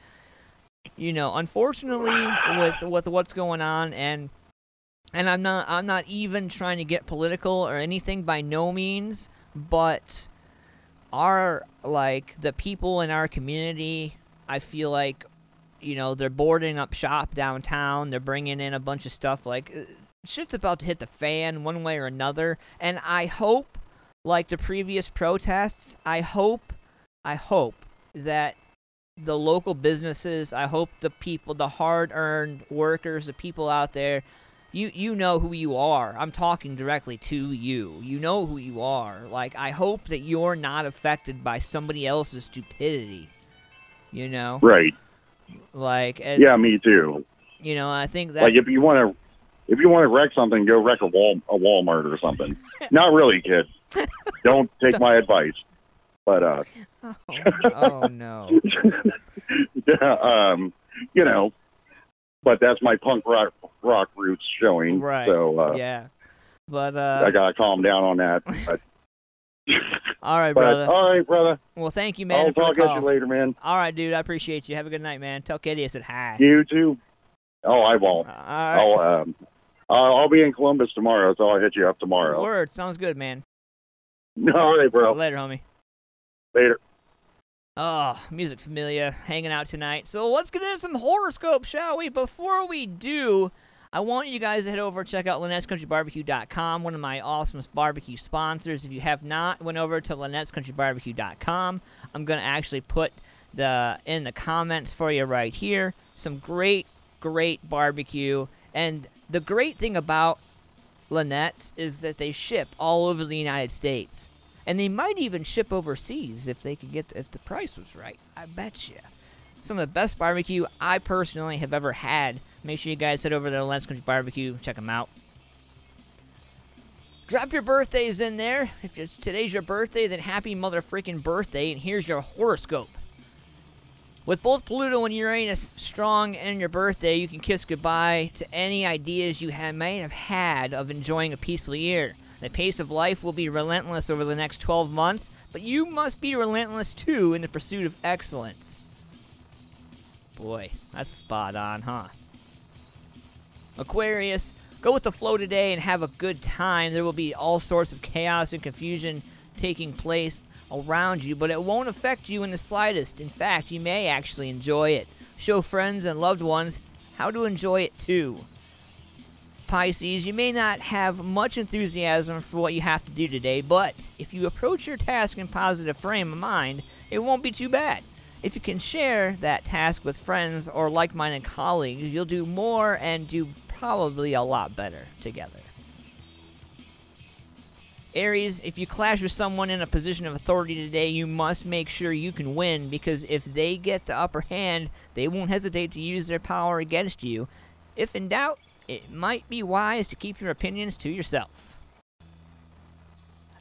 S2: you know, unfortunately, with with what's going on, and and I'm not I'm not even trying to get political or anything by no means, but our like the people in our community, I feel like you know they're boarding up shop downtown. They're bringing in a bunch of stuff like uh, shit's about to hit the fan one way or another. And I hope, like the previous protests, I hope, I hope that the local businesses, I hope the people, the hard-earned workers, the people out there, you you know who you are. I'm talking directly to you. You know who you are. Like I hope that you're not affected by somebody else's stupidity. You know?
S24: Right.
S2: Like
S24: Yeah, me too.
S2: You know, I think that's
S24: Like if you want to, if you want to wreck something, go wreck a wall, a Walmart or something. Not really, kid. Don't take my advice. But uh,
S2: oh, oh no.
S24: um, you know, but that's my punk rock rock roots showing.
S2: Right.
S24: So uh,
S2: yeah. But uh
S24: I gotta calm down on that. But,
S2: All right,
S24: but
S2: brother.
S24: all right, brother.
S2: Well, thank you, man.
S24: I'll talk at you later, man.
S2: All right, dude. I appreciate you. Have a good night, man. Tell Katie I said hi.
S24: You too. Oh, I won't.
S2: All right.
S24: I'll um, I'll, I'll be in Columbus tomorrow, so I'll hit you up tomorrow.
S2: Word. Sounds good, man.
S24: All right, bro.
S2: Later, homie.
S24: Later.
S2: Oh, music familia, hanging out tonight. So let's get into some horoscopes, shall we? Before we do, I want you guys to head over and check out Lynette'sCountryBarbecue.com, one of my awesomest barbecue sponsors. If you have not went over to Lynette'sCountryBarbecue.com, I'm gonna actually put the in the comments for you right here. Some great, great barbecue, and the great thing about Lynette's is that they ship all over the United States, and they might even ship overseas if they could get if the price was right. I bet you. Some of the best barbecue I personally have ever had. Make sure you guys head over to Lens Country Barbecue, check them out. Drop your birthdays in there. If today's your birthday, then happy mother freaking birthday, and here's your horoscope. With both Pluto and Uranus strong in your birthday, you can kiss goodbye to any ideas you may have had of enjoying a peaceful year. The pace of life will be relentless over the next 12 months, but you must be relentless too in the pursuit of excellence. Boy, that's spot on, huh? Aquarius, go with the flow today and have a good time. There will be all sorts of chaos and confusion taking place around you, but it won't affect you in the slightest. In fact, you may actually enjoy it. Show friends and loved ones how to enjoy it too. Pisces, you may not have much enthusiasm for what you have to do today, but if you approach your task in positive frame of mind, it won't be too bad. If you can share that task with friends or like-minded colleagues, you'll do more and do probably a lot better together. Aries, if you clash with someone in a position of authority today, you must make sure you can win because if they get the upper hand, they won't hesitate to use their power against you. If in doubt, it might be wise to keep your opinions to yourself.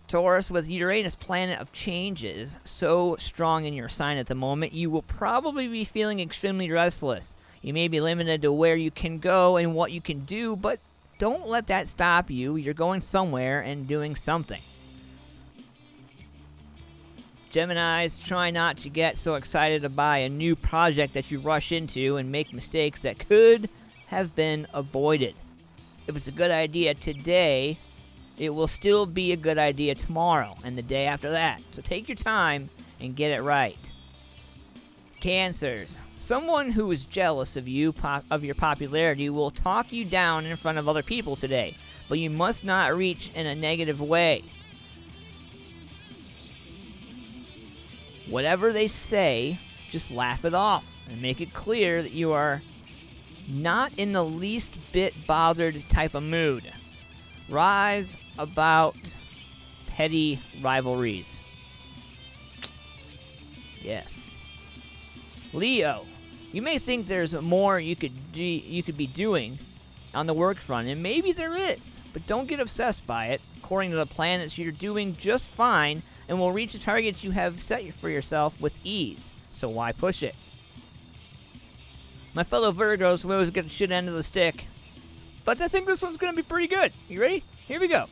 S2: Taurus, with Uranus, planet of changes, so strong in your sign at the moment, you will probably be feeling extremely restless. You may be limited to where you can go and what you can do, but don't let that stop you. You're going somewhere and doing something. Geminis, try not to get so excited to buy a new project that you rush into and make mistakes that could have been avoided. If it's a good idea today, it will still be a good idea tomorrow and the day after that. So take your time and get it right. Cancers. Someone who is jealous of you of your popularity will talk you down in front of other people today, but you must not reach in a negative way. Whatever they say, just laugh it off and make it clear that you are not in the least bit bothered type of mood. Rise about petty rivalries. Yes. Leo, you may think there's more you could do, you could be doing on the work front, and maybe there is, but don't get obsessed by it. According to the planets, you're doing just fine and will reach the targets you have set for yourself with ease. So why push it? My fellow Virgos will always get the shit end of the stick, but I think this one's to be pretty good. You ready? Here we go.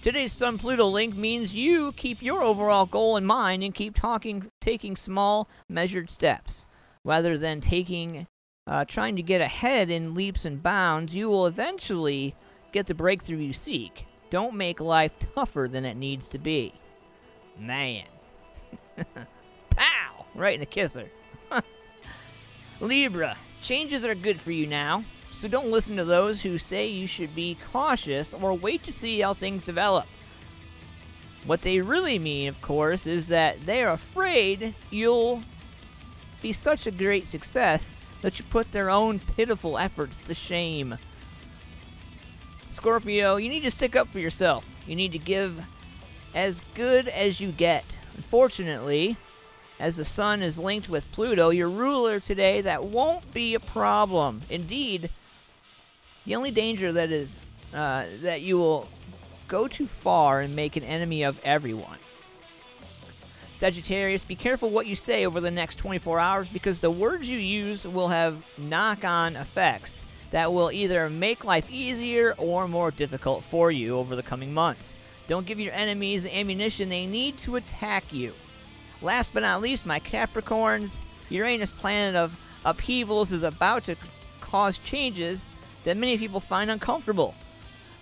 S2: Today's Sun Pluto link means you keep your overall goal in mind and keep talking, taking small, measured steps. Rather than taking, uh, trying to get ahead in leaps and bounds, you will eventually get the breakthrough you seek. Don't make life tougher than it needs to be. Man. Pow! Right in the kisser. Libra, changes are good for you now, so don't listen to those who say you should be cautious or wait to see how things develop. What they really mean, of course, is that they are afraid you'll be such a great success that you put their own pitiful efforts to shame. Scorpio, you need to stick up for yourself. You need to give as good as you get. Unfortunately, as the sun is linked with Pluto, your ruler today, that won't be a problem. Indeed, the only danger that is uh, that you will go too far and make an enemy of everyone. Sagittarius, be careful what you say over the next 24 hours because the words you use will have knock on effects that will either make life easier or more difficult for you over the coming months. Don't give your enemies the ammunition they need to attack you. Last but not least, my Capricorns, Uranus planet of upheavals is about to cause changes that many people find uncomfortable,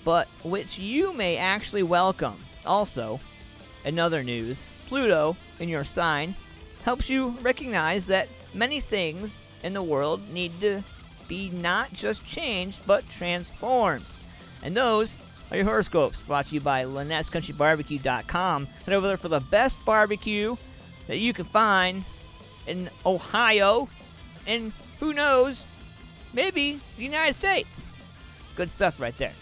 S2: but which you may actually welcome. Also, another news Pluto in your sign helps you recognize that many things in the world need to be not just changed, but transformed. And those are your horoscopes brought to you by Lynette'sCountryBarbecue.com. Head over there for the best barbecue that you can find in Ohio, and who knows, maybe the United States. Good stuff right there.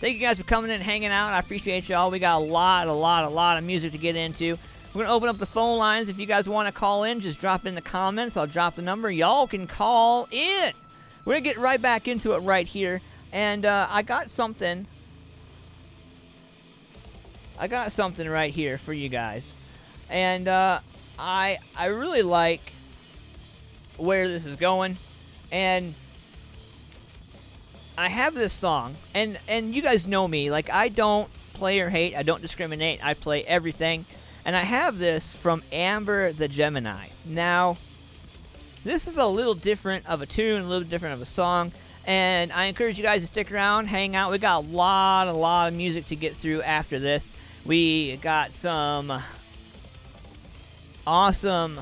S2: Thank you guys for coming in and hanging out. I appreciate y'all. We got a lot, a lot, a lot of music to get into. We're going to open up the phone lines. If you guys want to call in, just drop in the comments. I'll drop the number. Y'all can call in. We're going to get right back into it right here. And uh, I got something. I got something right here for you guys. And uh, I I really like where this is going. And I have this song, and and you guys know me. Like I don't play or hate. I don't discriminate. I play everything. And I have this from Amber the Gemini. Now, this is a little different of a tune, a little different of a song. And I encourage you guys to stick around, hang out. We got a lot, a lot of music to get through after this. We got some awesome,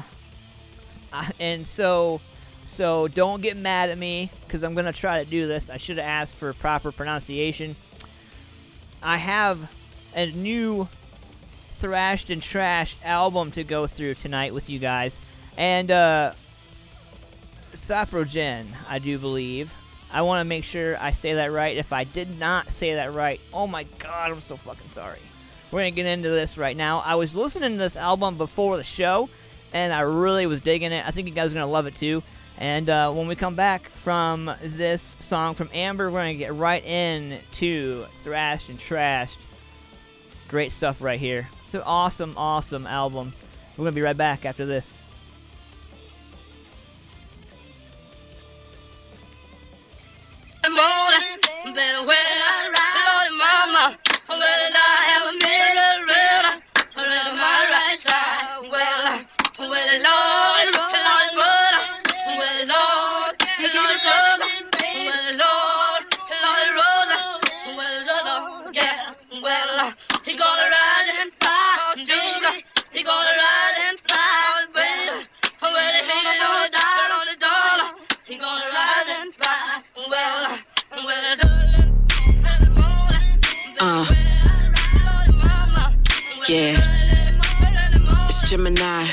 S2: uh, and so so don't get mad at me because I'm gonna try to do this. I should have asked for proper pronunciation. I have a new thrashed and trashed album to go through tonight with you guys, and uh, Saprogen, I do believe. I want to make sure I say that right. If I did not say that right, oh my god, I'm so fucking sorry. We're gonna get into this right now. I was listening to this album before the show, and I really was digging it. I think you guys are gonna love it too. And uh, when we come back from this song from Amber, we're gonna get right into thrashed and trashed. Great stuff right here. It's an awesome, awesome album. We're gonna be right back after this.
S25: Well, I have well, he gonna rise and fall, sugar, he gonna rise and baby. Well, he gonna know the dollar on the dollar, he gonna rise and fall, well, well, it's
S26: Uh. Yeah. It's Gemini.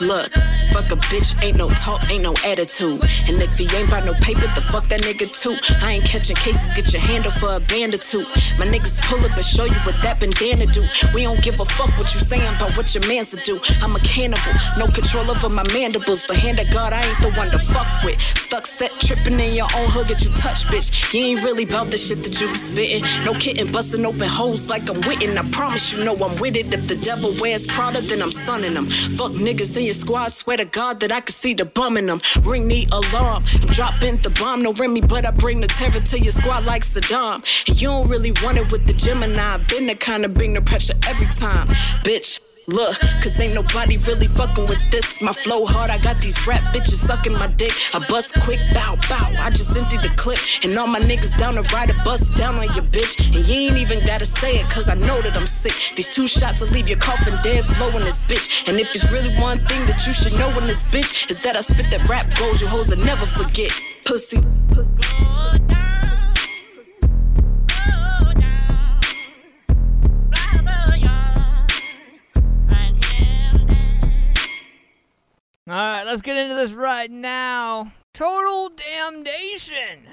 S26: Look, fuck a bitch, ain't no talk, ain't no attitude. And if he ain't by no paper, the fuck that nigga too. I ain't catching cases, get your handle for a band or two. My niggas pull up and show you what that bandana do. We don't give a fuck what you saying about what your mans to do. I'm a cannibal, no control over my mandibles, but hand to God, I ain't the one to fuck with. Stuck set tripping in your own hood, get you touched, bitch. You ain't really about the shit that you be spitting. No kidding, busting open holes like I'm witting. I promise you know I'm with it. If the devil wears Prada, then I'm sunning them. Fuck niggas in your squad, swear to God that I can see the bum in them. Ring the alarm, I'm dropping the bomb, no Remy, but I bring the terror to your squad like Saddam. And you don't really want it with the Gemini. Been the kind of bring the pressure every time, bitch. Look, cause ain't nobody really fucking with this. My flow hard, I got these rap bitches sucking my dick. I bust quick, bow, bow. I just emptied the clip. And all my niggas down to ride a bus down on your bitch. And you ain't even gotta say it, cause I know that I'm sick. These two shots will leave your coffin dead, flow in this bitch. And if it's really one thing that you should know in this bitch, is that I spit that rap gold you hoes will never forget. Pussy. Pussy.
S2: Oh, let's get into this right now. Total damnation.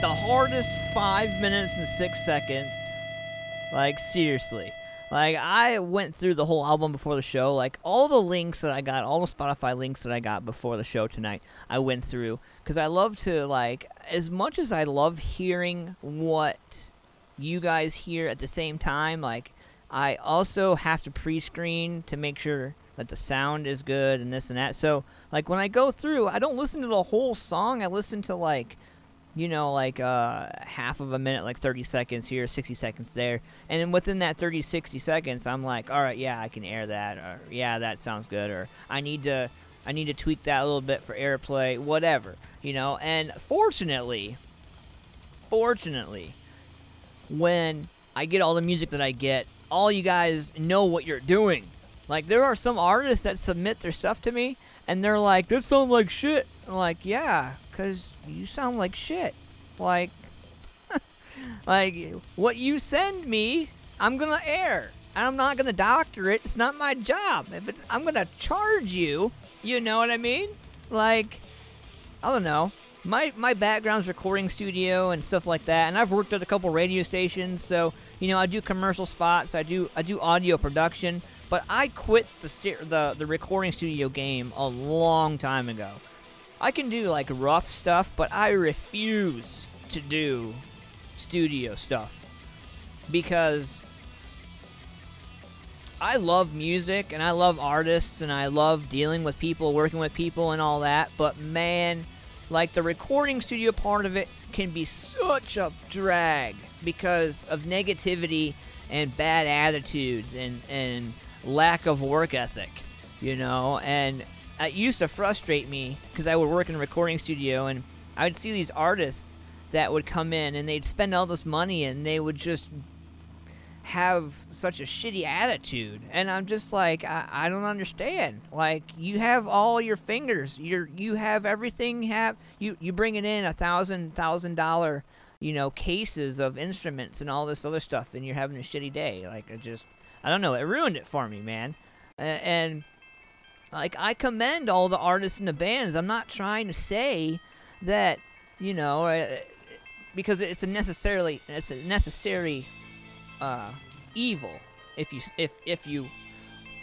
S2: The hardest five minutes and six seconds. Like, seriously. Like, I went through the whole album before the show. Like, all the links that I got, all the Spotify links that I got before the show tonight, I went through. Because I love to, like, as much as I love hearing what you guys hear at the same time, like, I also have to pre screen to make sure that the sound is good and this and that. So, like, when I go through, I don't listen to the whole song. I listen to, like, you know, like uh, half of a minute, like 30 seconds here, 60 seconds there. And then within that 30, 60 seconds, I'm like, all right, yeah, I can air that. Or, yeah, that sounds good. Or I need to. I need to tweak that a little bit for airplay, whatever, you know. And fortunately, fortunately, when I get all the music that I get, all you guys know what you're doing. Like there are some artists that submit their stuff to me, and they're like, this sounds like shit." I'm like, "Yeah, cause you sound like shit." Like, like what you send me, I'm gonna air. I'm not gonna doctor it. It's not my job. If I'm gonna charge you, you know what I mean? Like, I don't know. My my background's recording studio and stuff like that, and I've worked at a couple radio stations, so you know I do commercial spots. I do I do audio production, but I quit the st- the the recording studio game a long time ago. I can do like rough stuff, but I refuse to do studio stuff. Because I love music and I love artists and I love dealing with people, working with people and all that, but man, like the recording studio part of it can be such a drag because of negativity and bad attitudes and and lack of work ethic, you know, and Uh, it used to frustrate me because I would work in a recording studio and I would see these artists that would come in and they'd spend all this money and they would just have such a shitty attitude. And i'm just like i, I don't understand. Like you have all your fingers. You're you have everything have. You you bring it in a thousand thousand dollar you know cases of instruments and all this other stuff and you're having a shitty day. Like i just i don't know. It ruined it for me man. And like I commend all the artists and the bands. I'm not trying to say that you know uh, because it's a necessarily it's a necessary uh, evil if you if if you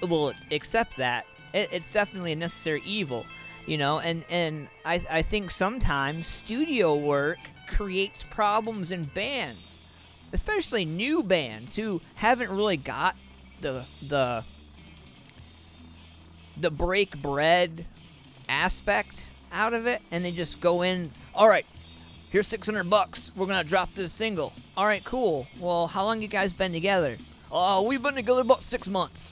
S2: will accept that it, it's definitely a necessary evil you know and and I, I think sometimes studio work creates problems in bands especially new bands who haven't really got the the the break bread aspect out of it and they just go in all right here's 600 bucks. We're gonna drop this single. All right cool. Well how long you guys been together? Oh we've been together about six months.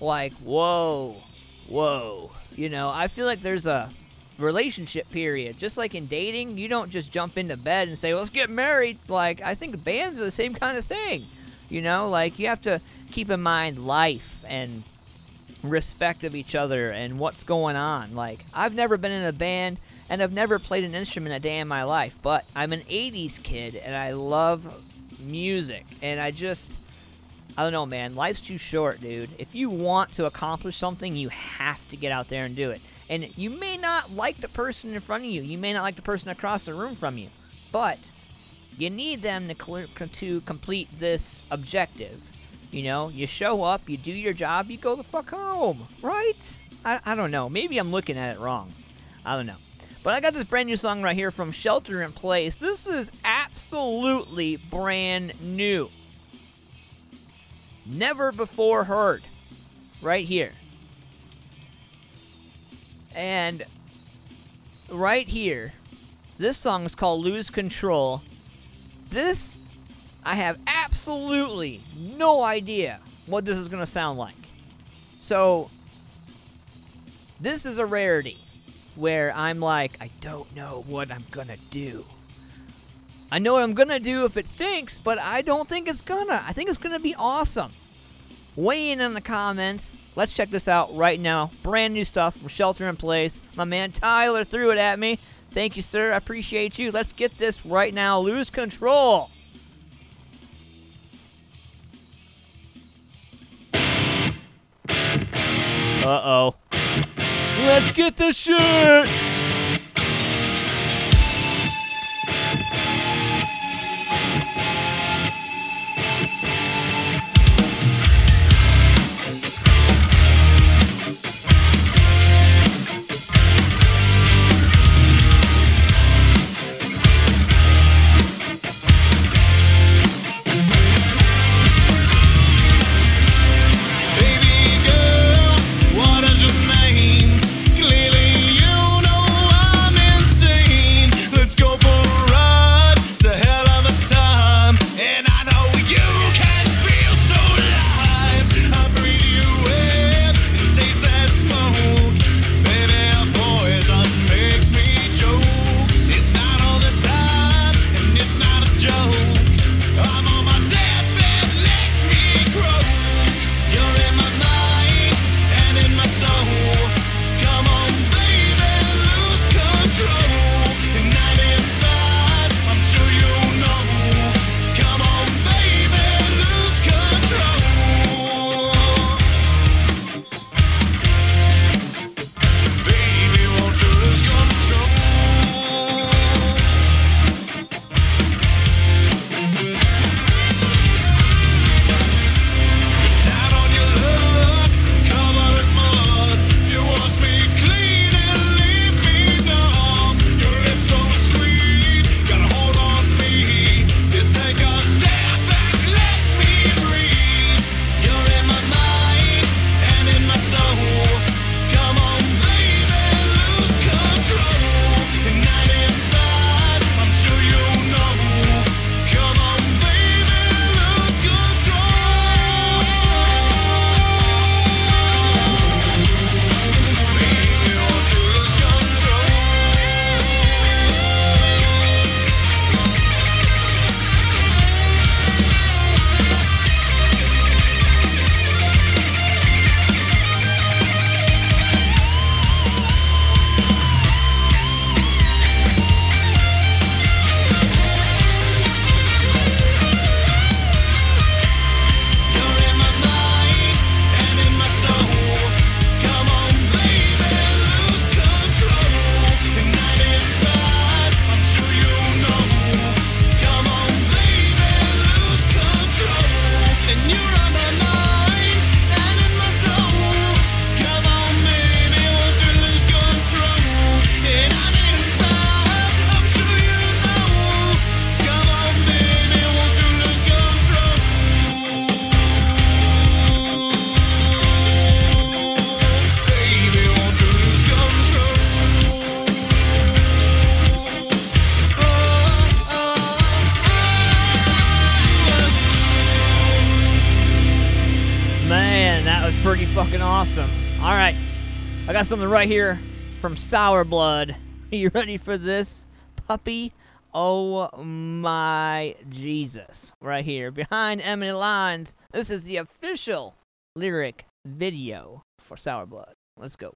S2: Like whoa whoa. You know i feel like there's a relationship period. Just like in dating you don't just jump into bed and say let's get married. Like i think bands are the same kind of thing. You know like you have to keep in mind life and respect of each other and what's going on. Like, I've never been in a band and I've never played an instrument a day in my life, but I'm an 80s kid and I love music. And I just, I don't know, man. Life's too short, dude. If you want to accomplish something, you have to get out there and do it. And you may not like the person in front of you, you may not like the person across the room from you, but you need them to, to complete this objective. You know, you show up, you do your job, you go the fuck home, right? I, I don't know. Maybe I'm looking at it wrong. I don't know. But I got this brand new song right here from Shelter in Place. This is absolutely brand new. Never before heard. Right here. And right here, this song is called Lose Control. This I have absolutely no idea what this is going to sound like. So, this is a rarity where I'm like, I don't know what I'm going to do. I know what I'm going to do if it stinks, but I don't think it's gonna. I think it's going to be awesome. Weigh in in the comments. Let's check this out right now. Brand new stuff from Shelter in Place. My man Tyler threw it at me. Thank you, sir. I appreciate you. Let's get this right now. Lose control. Uh oh. Let's get the shit!
S27: got something right here from Sour Blood. Are you ready for this, puppy? Oh my Jesus. Right here, behind Enemy Lines. This is the official lyric video for Sour Blood. Let's go.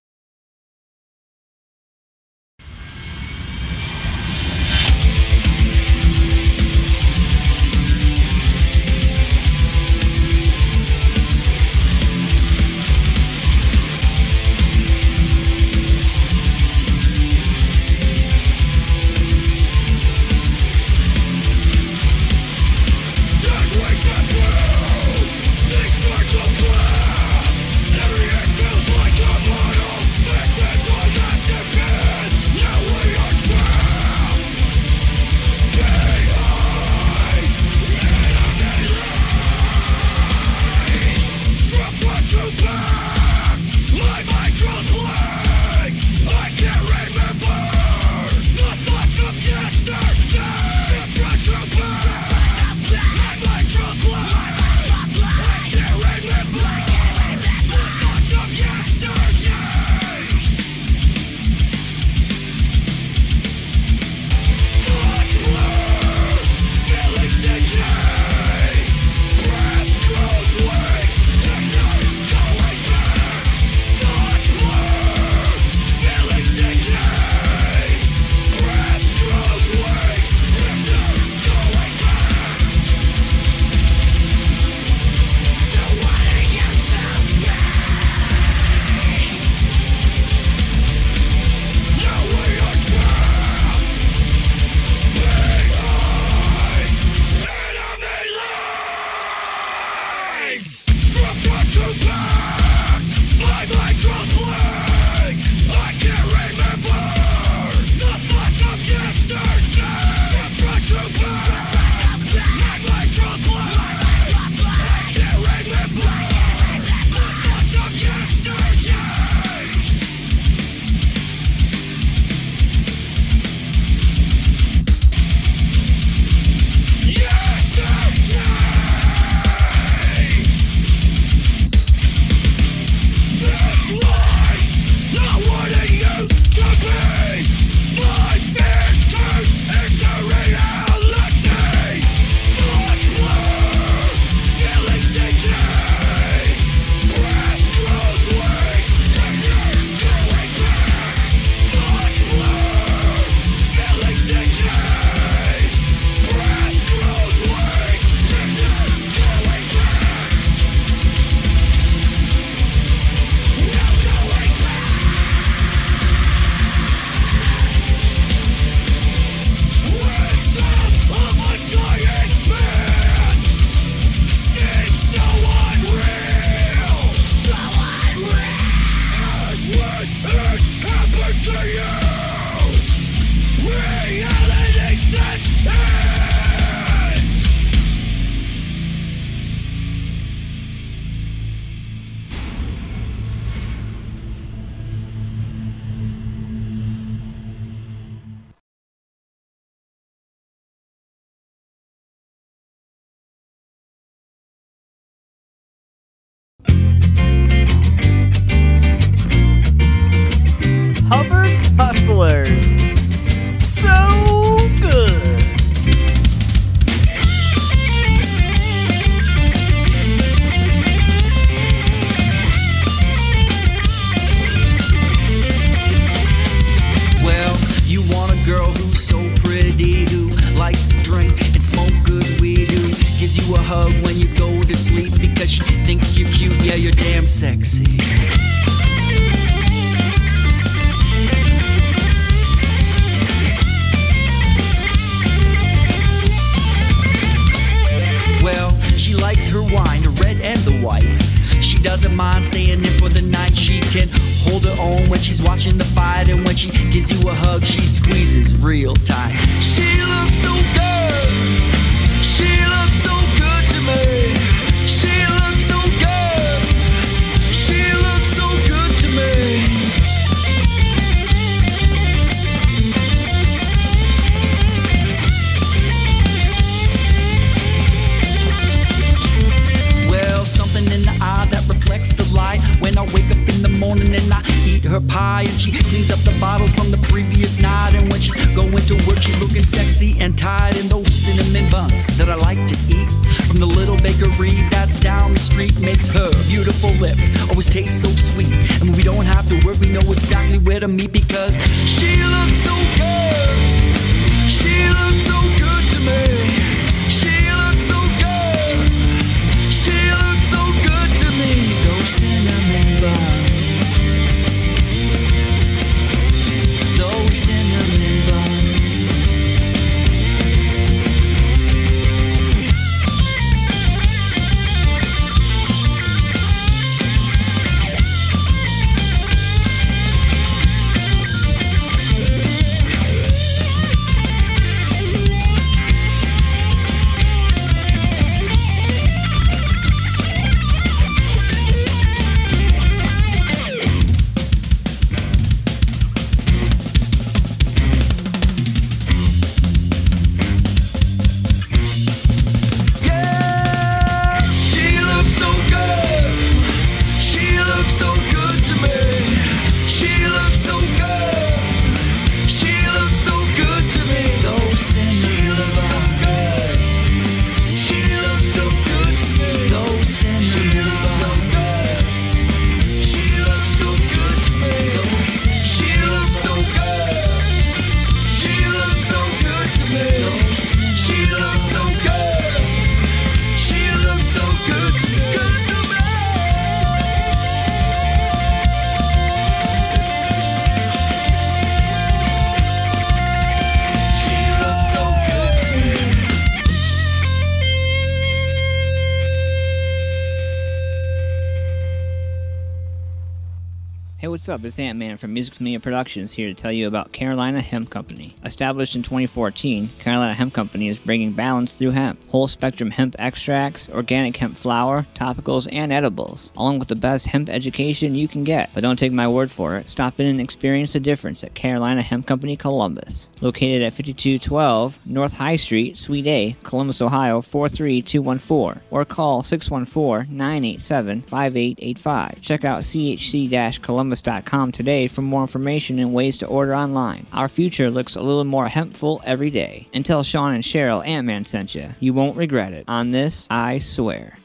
S2: What's up? It's Ant Man from Music Media Productions here to tell you about Carolina Hemp Company. Established in 2014, Carolina Hemp Company is bringing balance through hemp. Whole spectrum hemp extracts, organic hemp flour, topicals, and edibles, along with the best hemp education you can get. But don't take my word for it. Stop in and experience the difference at Carolina Hemp Company Columbus. Located at 5212 North High Street, Suite A, Columbus, Ohio 43214, or call 614 987 5885. Check out chc-columbus.com today for more information and ways to order online. Our future looks a little more hempful every day. And tell Sean and Cheryl Ant-Man sent you. You won't regret it. On this, I swear.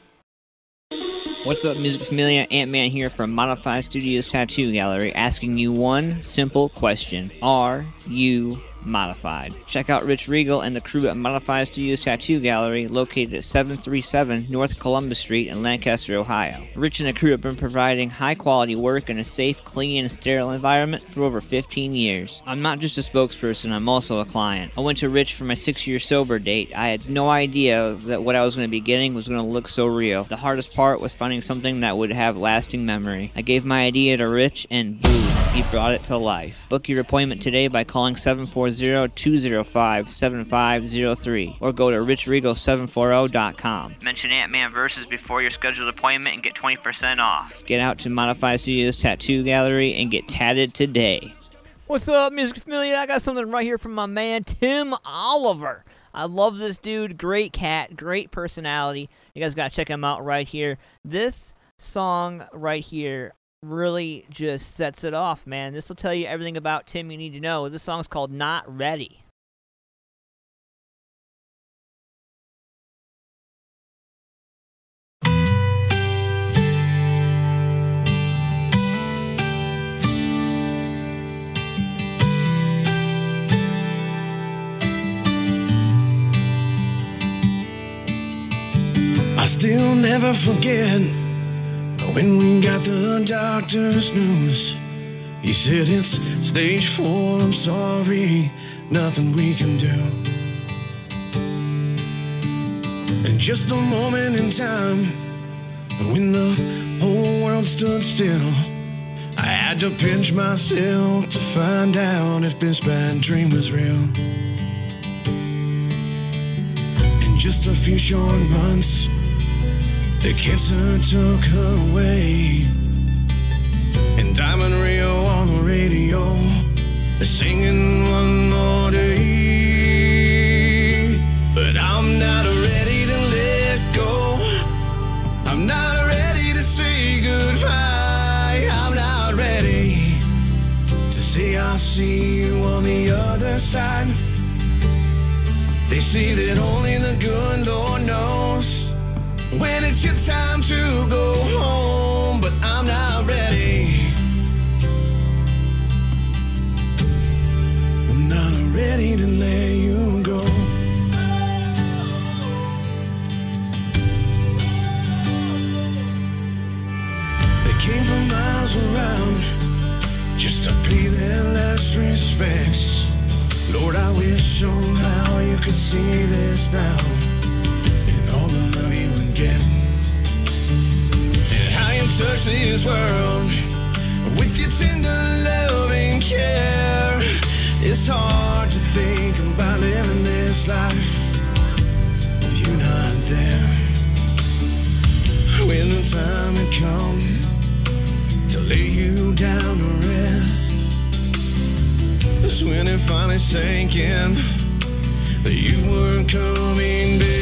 S2: What's up, Music Familia? Ant-Man here from Modify Studios Tattoo Gallery asking you one simple question. Are you modified? Check out Rich Regal and the crew at Modified Studios Tattoo Gallery located at 737 North Columbus Street in Lancaster, Ohio. Rich and the crew have been providing high quality work in a safe, clean, and sterile environment for over 15 years. I'm not just a spokesperson, I'm also a client. I went to Rich for my six year sober date. I had no idea that what I was going to be getting was going to look so real. The hardest part was finding something that would have lasting memory. I gave my idea to Rich, and boom, he brought it to life. Book your appointment today by calling 740-205-7503 or go to richregal740.com. Mention Ant-Man Versus before your scheduled appointment and get 20% off. Get out to Modify Studios Tattoo Gallery and get tatted today. What's up, Music Familia? I got something right here from my man Tim Oliver. I love this dude. Great cat, great personality. You guys got to check him out right here. This song right here really just sets it off, man. This will tell you everything about Tim you need to know. This song's called Not Ready.
S3: I still never forget when we got the doctor's news. He said it's stage four, I'm sorry, nothing we can do. And just a moment in time, when the whole world stood still, I had to pinch myself to find out if this bad dream was real. In just a few short months, the cancer took her away. And Diamond Rio on the radio, singing one more day. But I'm not ready to let go. I'm not ready to say goodbye. I'm not ready to say I'll see you on the other side. They say that only the good Lord knows when it's your time to go home, but I'm not ready. I'm not ready to let you go. They came from miles around just to pay their last respects. Lord, I wish somehow you could see this now. touch this world with your tender loving care. It's hard to think about living this life with you not there. When the time had come to lay you down to rest, that's when it finally sank in that you weren't coming back.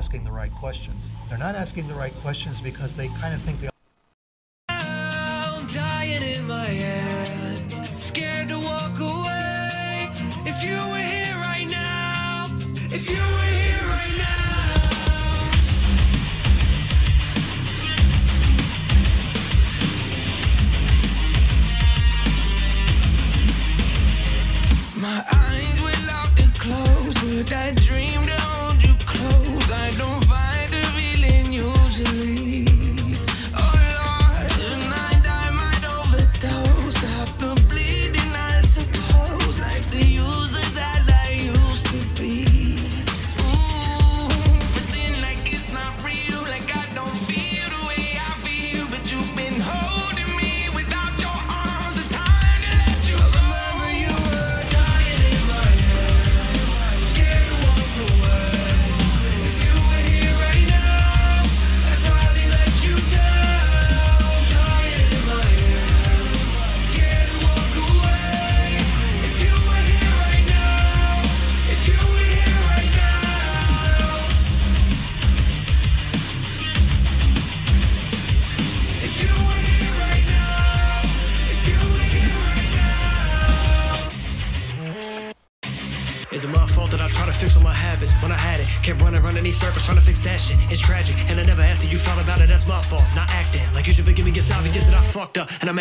S28: asking the right questions. They're not asking the right questions because they kind of think
S7: the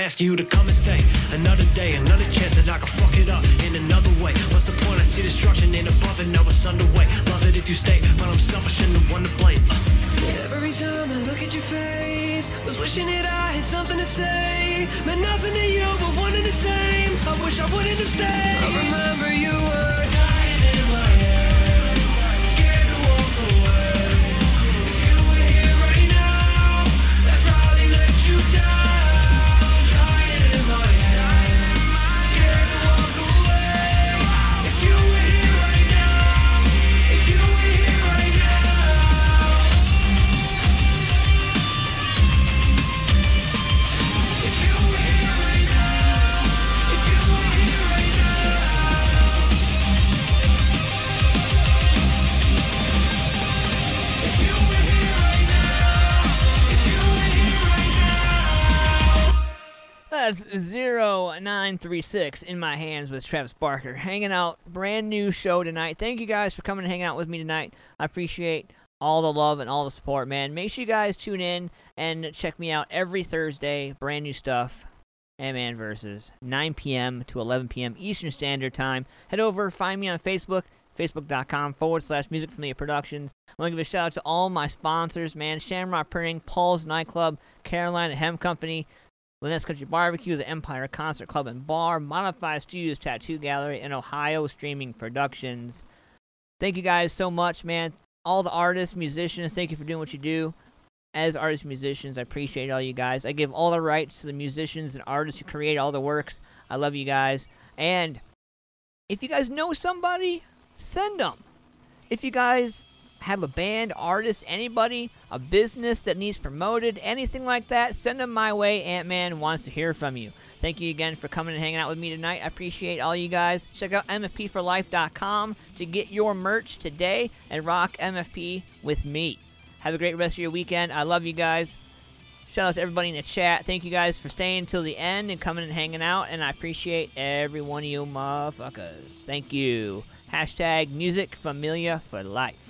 S7: ask you to
S29: come. 936 in
S7: my hands
S2: with Travis Barker. Hanging out, brand new show tonight. Thank you guys for coming and hanging out with me tonight. I appreciate all the love and all the support, man. Make sure you guys tune in and check me out every Thursday. Brand new stuff. And man versus 9 p.m. to 11 p.m. Eastern Standard Time. Head over, find me on Facebook, facebook.com forward slash music familia productions. I want to give a shout out to all my sponsors, man. Shamrock Printing, Paul's Nightclub, Carolina Hemp Company, Luna's Country Barbecue, the Empire Concert Club and Bar, Modify Studios Tattoo Gallery, and Ohio Streaming Productions. Thank you guys so much, man. All the artists, musicians, thank you for doing what you do. As artists, musicians, I appreciate all you guys. I give all the rights to the musicians and artists who create all the works. I love you guys. And if you guys know somebody, send them. If you guys have a band, artist, anybody, a business that needs promoted, anything like that, send them my way. Ant Man wants to hear from you. Thank you again for coming and hanging out with me tonight. I appreciate all you guys. Check out MFPforlife.com to get your merch today and rock MFP with me. Have a great rest of your weekend. I love you guys. Shout out to everybody in the chat. Thank you guys for staying till the end and coming and hanging out. And I appreciate every one of you motherfuckers. Thank you. Hashtag music familia for life.